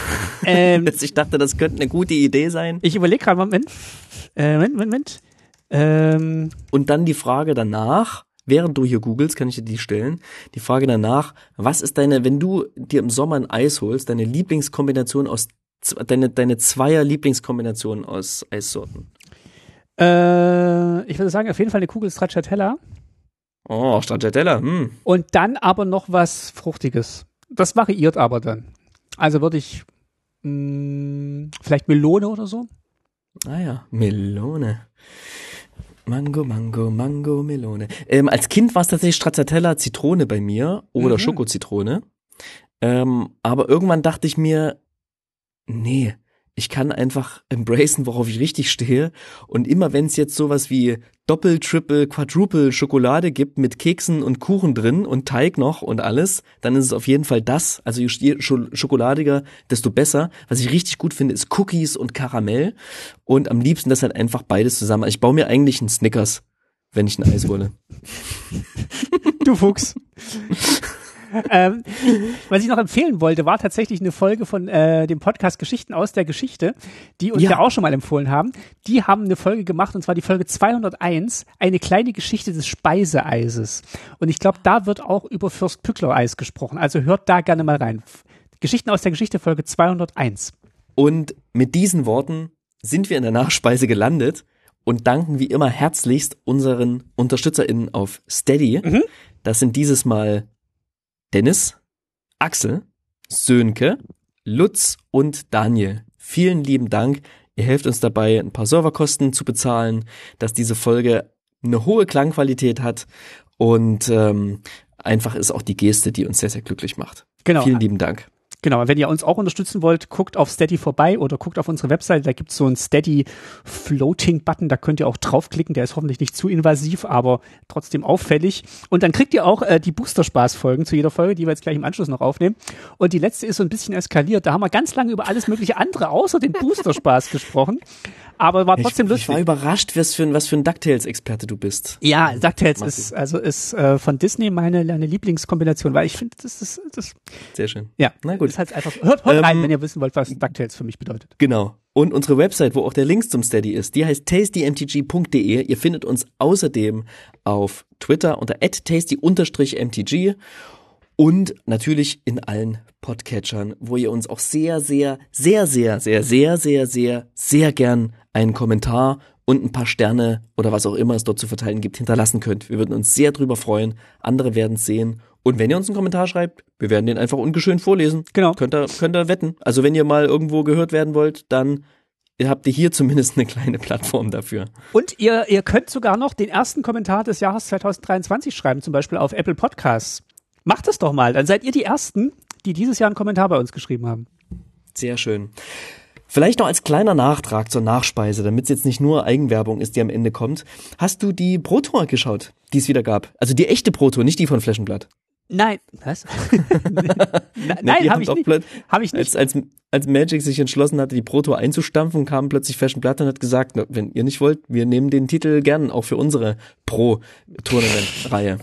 Ähm, ich dachte, das könnte eine gute Idee sein. Ich überlege gerade, Moment. Äh, Moment, Moment, Moment. Ähm, Und dann die Frage danach, während du hier googelst, kann ich dir die stellen. Die Frage danach, was ist deine, wenn du dir im Sommer ein Eis holst, deine Lieblingskombination aus, deine, deine Zweier Lieblingskombination aus Eissorten? Äh, ich würde sagen, auf jeden Fall eine Kugel Stracciatella. Oh, Stracciatella, hm. Und dann aber noch was Fruchtiges. Das variiert aber dann. Also würde ich mh, hm, vielleicht Melone oder so. Ah ja, Melone. Mango, Mango, Mango, Melone. Ähm, als Kind war es tatsächlich Stracciatella Zitrone bei mir oder mhm. Schokozitrone. Ähm, aber irgendwann dachte ich mir, nee, ich kann einfach embracen, worauf ich richtig stehe. Und immer wenn es jetzt sowas wie Doppel, Triple, Quadruple Schokolade gibt mit Keksen und Kuchen drin und Teig noch und alles, dann ist es auf jeden Fall das. Also je schokoladiger, desto besser. Was ich richtig gut finde, ist Cookies und Karamell. Und am liebsten das halt einfach beides zusammen. Ich baue mir eigentlich einen Snickers, wenn ich ein Eis wolle. Du Fuchs. ähm, was ich noch empfehlen wollte, war tatsächlich eine Folge von äh, dem Podcast Geschichten aus der Geschichte, die uns ja. ja auch schon mal empfohlen haben. Die haben eine Folge gemacht, und zwar die Folge 201, eine kleine Geschichte des Speiseeises. Und ich glaube, da wird auch über Fürst Pückler Eis gesprochen. Also hört da gerne mal rein. Geschichten aus der Geschichte, Folge 201. Und mit diesen Worten sind wir in der Nachspeise gelandet und danken wie immer herzlichst unseren UnterstützerInnen auf Steady. Mhm. Das sind dieses Mal Dennis, Axel, Sönke, Lutz und Daniel. Vielen lieben Dank. Ihr helft uns dabei, ein paar Serverkosten zu bezahlen, dass diese Folge eine hohe Klangqualität hat und ähm, einfach ist auch die Geste, die uns sehr, sehr glücklich macht. Genau. Vielen lieben Dank. Genau, wenn ihr uns auch unterstützen wollt, guckt auf Steady vorbei oder guckt auf unsere Webseite, da gibt's so einen Steady Floating Button, da könnt ihr auch draufklicken, der ist hoffentlich nicht zu invasiv, aber trotzdem auffällig. Und dann kriegt ihr auch äh, die Booster Spaß Folgen zu jeder Folge, die wir jetzt gleich im Anschluss noch aufnehmen. Und die letzte ist so ein bisschen eskaliert, da haben wir ganz lange über alles mögliche andere außer den Booster Spaß gesprochen aber war trotzdem ich, lustig. Ich war überrascht, was für ein, was für ein DuckTales-Experte du bist. Ja, DuckTales ist, also ist äh, von Disney meine, meine Lieblingskombination, weil ich finde, das ist, das. Sehr schön. Ja, na gut. Ist halt einfach, hört, hört ähm, rein, wenn ihr wissen wollt, was DuckTales für mich bedeutet. Genau. Und unsere Website, wo auch der Link zum Steady ist, die heißt tastymtg.de. Ihr findet uns außerdem auf Twitter unter tasty-mtg und natürlich in allen Podcatchern, wo ihr uns auch sehr, sehr, sehr, sehr, sehr, sehr, sehr, sehr, sehr gern einen Kommentar und ein paar Sterne oder was auch immer es dort zu verteilen gibt, hinterlassen könnt. Wir würden uns sehr drüber freuen. Andere werden es sehen. Und wenn ihr uns einen Kommentar schreibt, wir werden den einfach ungeschönt vorlesen. Genau. Könnt ihr, könnt ihr wetten. Also wenn ihr mal irgendwo gehört werden wollt, dann habt ihr hier zumindest eine kleine Plattform dafür. Und ihr, ihr könnt sogar noch den ersten Kommentar des Jahres 2023 schreiben, zum Beispiel auf Apple Podcasts. Macht es doch mal, dann seid ihr die Ersten, die dieses Jahr einen Kommentar bei uns geschrieben haben. Sehr schön. Vielleicht noch als kleiner Nachtrag zur Nachspeise, damit es jetzt nicht nur Eigenwerbung ist, die am Ende kommt. Hast du die Pro-Tour geschaut, die es wieder gab? Also die echte Pro-Tour, nicht die von Flaschenblatt. Nein, was? Nein, habe ich, nicht. hab ich nicht. Als, als, als Magic sich entschlossen hatte, die Pro Tour einzustampfen, kam plötzlich Fashion Blatt und hat gesagt, wenn ihr nicht wollt, wir nehmen den Titel gern auch für unsere Pro-Tournament-Reihe.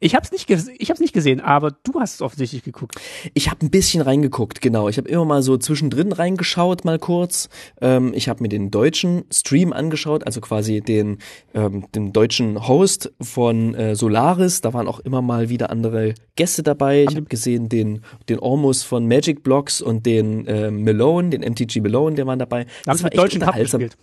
Ich habe es nicht, ich hab's nicht gesehen, aber du hast es offensichtlich geguckt. Ich habe ein bisschen reingeguckt, genau. Ich habe immer mal so zwischendrin reingeschaut, mal kurz. Ähm, ich habe mir den deutschen Stream angeschaut, also quasi den, ähm, den deutschen Host von äh, Solaris. Da waren auch immer mal wieder andere Gäste dabei. Ich habe gesehen den, den Ormus von Magic Blocks und den äh, Malone, den MTG Malone, der waren dabei. Da haben sie mit deutschen Cup gespielt.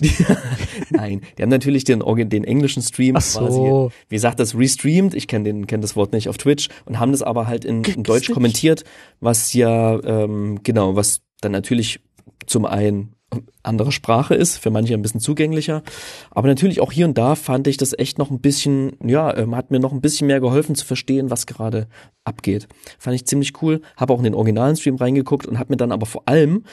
Nein, die haben natürlich den, den englischen Stream Ach so. quasi, wie gesagt, das restreamed, ich kenne den kenn das Wort nicht auf Twitch und haben das aber halt in, in Deutsch kommentiert, was ja ähm, genau, was dann natürlich zum einen andere Sprache ist, für manche ein bisschen zugänglicher. Aber natürlich auch hier und da fand ich das echt noch ein bisschen, ja, ähm, hat mir noch ein bisschen mehr geholfen zu verstehen, was gerade abgeht. Fand ich ziemlich cool. Habe auch in den originalen Stream reingeguckt und habe mir dann aber vor allem,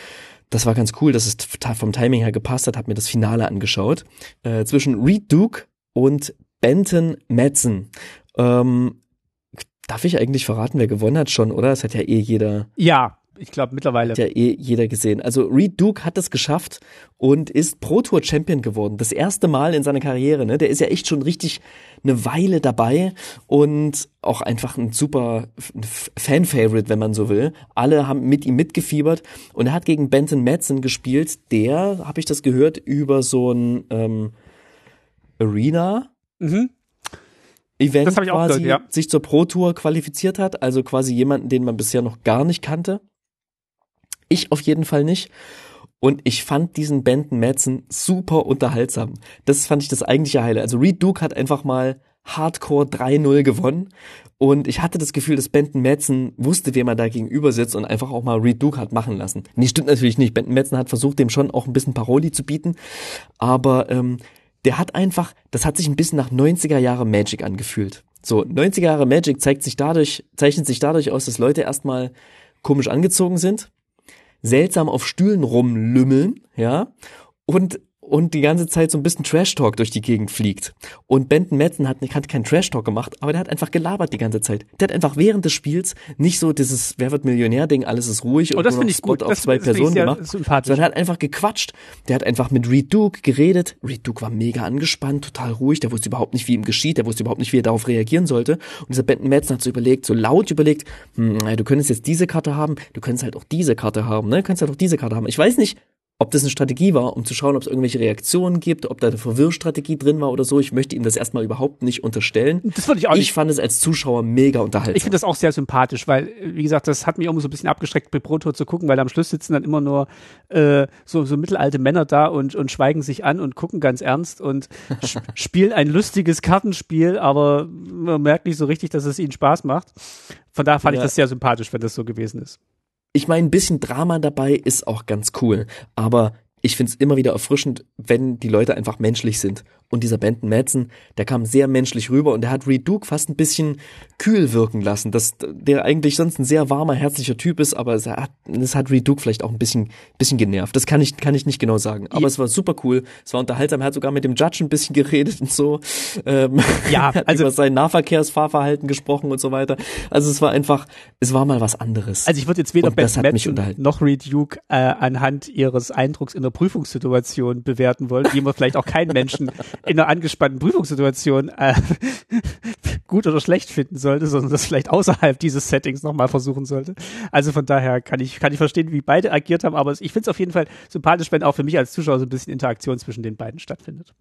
das war ganz cool, dass es vom Timing her gepasst hat, habe mir das Finale angeschaut. Äh, zwischen Reed Duke und Benton Madsen. Ähm, darf ich eigentlich verraten, wer gewonnen hat schon, oder? Das hat ja eh jeder. Ja, ich glaube mittlerweile. Hat ja eh jeder gesehen. Also Reed Duke hat es geschafft und ist Pro Tour Champion geworden. Das erste Mal in seiner Karriere. Ne? Der ist ja echt schon richtig eine Weile dabei und auch einfach ein super Fan-Favorite, wenn man so will. Alle haben mit ihm mitgefiebert und er hat gegen Benton Madsen gespielt. Der, habe ich das gehört, über so ein ähm, Arena. Mhm. Event quasi gehört, ja. sich zur Pro Tour qualifiziert hat, also quasi jemanden, den man bisher noch gar nicht kannte. Ich auf jeden Fall nicht. Und ich fand diesen Benton Madsen super unterhaltsam. Das fand ich das eigentliche Highlight. Also Reed Duke hat einfach mal Hardcore 3-0 gewonnen. Und ich hatte das Gefühl, dass Benton Madsen wusste, wem er da gegenüber sitzt und einfach auch mal Reed Duke hat machen lassen. Nee, stimmt natürlich nicht. Benton Madsen hat versucht, dem schon auch ein bisschen Paroli zu bieten. Aber ähm, der hat einfach, das hat sich ein bisschen nach 90er Jahre Magic angefühlt. So, 90er Jahre Magic zeigt sich dadurch, zeichnet sich dadurch aus, dass Leute erstmal komisch angezogen sind seltsam auf Stühlen rumlümmeln, ja, und und die ganze Zeit so ein bisschen Trash-Talk durch die Gegend fliegt. Und Benton Madsen hat, hat keinen Trash-Talk gemacht, aber der hat einfach gelabert die ganze Zeit. Der hat einfach während des Spiels nicht so dieses Wer wird Millionär-Ding, alles ist ruhig oh, und das nur noch gut. auf Das- zwei das Personen gemacht, sondern er hat einfach gequatscht. Der hat einfach mit Reed Duke geredet. Reed Duke war mega angespannt, total ruhig, der wusste überhaupt nicht, wie ihm geschieht, der wusste überhaupt nicht, wie er darauf reagieren sollte. Und dieser Benton Madsen hat so überlegt, so laut überlegt, hm, du könntest jetzt diese Karte haben, du könntest halt auch diese Karte haben, ne? Du könntest halt auch diese Karte haben. Ich weiß nicht, ob das eine Strategie war, um zu schauen, ob es irgendwelche Reaktionen gibt, ob da eine Verwirrstrategie drin war oder so. Ich möchte ihm das erstmal überhaupt nicht unterstellen. Das würde ich auch nicht Ich fand es als Zuschauer mega unterhaltsam. Ich finde das auch sehr sympathisch, weil, wie gesagt, das hat mich auch so ein bisschen abgeschreckt, bei Pro Tour zu gucken, weil am Schluss sitzen dann immer nur äh, so, so mittelalte Männer da und, und schweigen sich an und gucken ganz ernst und sp spielen ein lustiges Kartenspiel, aber man merkt nicht so richtig, dass es ihnen Spaß macht. Von daher fand Ja. ich das sehr sympathisch, wenn das so gewesen ist. Ich meine, ein bisschen Drama dabei ist auch ganz cool, aber ich find's immer wieder erfrischend, wenn die Leute einfach menschlich sind. Und dieser Benton Madsen, der kam sehr menschlich rüber und der hat Reed Duke fast ein bisschen kühl wirken lassen, dass der eigentlich sonst ein sehr warmer, herzlicher Typ ist, aber es hat, das hat Reed Duke vielleicht auch ein bisschen, bisschen genervt. Das kann ich, kann ich nicht genau sagen. Aber Ja. es war super cool, es war unterhaltsam, er hat sogar mit dem Judge ein bisschen geredet und so. Ähm, Ja, also- über sein Nahverkehrsfahrverhalten gesprochen und so weiter. Also es war einfach, es war mal was anderes. Also ich würde jetzt weder Und das Ben hat mich Madsen noch Reed Duke äh, anhand ihres Eindrucks in der Prüfungssituation bewerten wollen, wie man vielleicht auch keinen Menschen in einer angespannten Prüfungssituation äh, gut oder schlecht finden sollte, sondern das vielleicht außerhalb dieses Settings nochmal versuchen sollte. Also von daher kann ich, kann ich verstehen, wie beide agiert haben, aber ich finde es auf jeden Fall sympathisch, wenn auch für mich als Zuschauer so ein bisschen Interaktion zwischen den beiden stattfindet.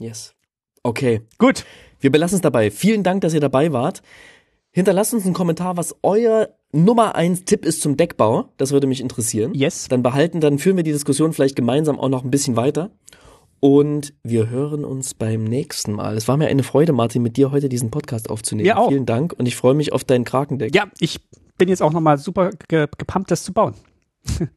Yes. Okay. Gut. Wir belassen es dabei. Vielen Dank, dass ihr dabei wart. Hinterlasst uns einen Kommentar, was euer Nummer eins Tipp ist zum Deckbau. Das würde mich interessieren. Yes. Dann behalten, dann führen wir die Diskussion vielleicht gemeinsam auch noch ein bisschen weiter. Und wir hören uns beim nächsten Mal. Es war mir eine Freude, Martin, mit dir heute diesen Podcast aufzunehmen. Mir auch. Vielen Dank und ich freue mich auf dein Krakendeck. Ja, ich bin jetzt auch nochmal super ge gepumpt, das zu bauen.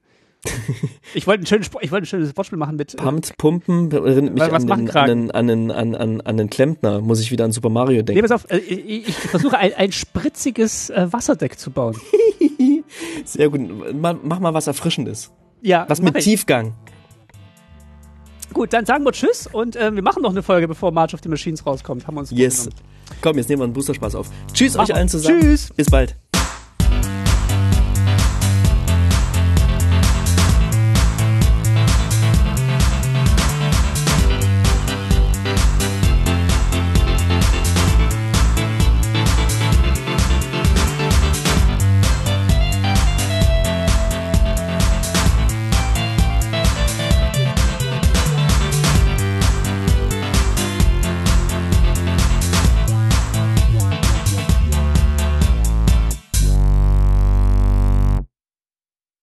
ich wollte ein schönes, ich wollte ein schönes Wortspiel machen mit. äh, Pumpt, Pumpen, erinnert mich an, den, an, den, an, den, an, an, an den Klempner. Muss ich wieder an Super Mario Nee, denken. pass auf, äh, ich, ich versuche ein, ein spritziges äh, Wasserdeck zu bauen. Sehr gut. Mach mal was Erfrischendes. Ja, Was mit ich. Tiefgang. Gut, dann sagen wir Tschüss und äh, wir machen noch eine Folge, bevor March of the Machines rauskommt. Haben wir uns Yes. Komm, jetzt nehmen wir einen Boosterspaß auf. Tschüss Mach euch allen zusammen. Tschüss. Bis bald.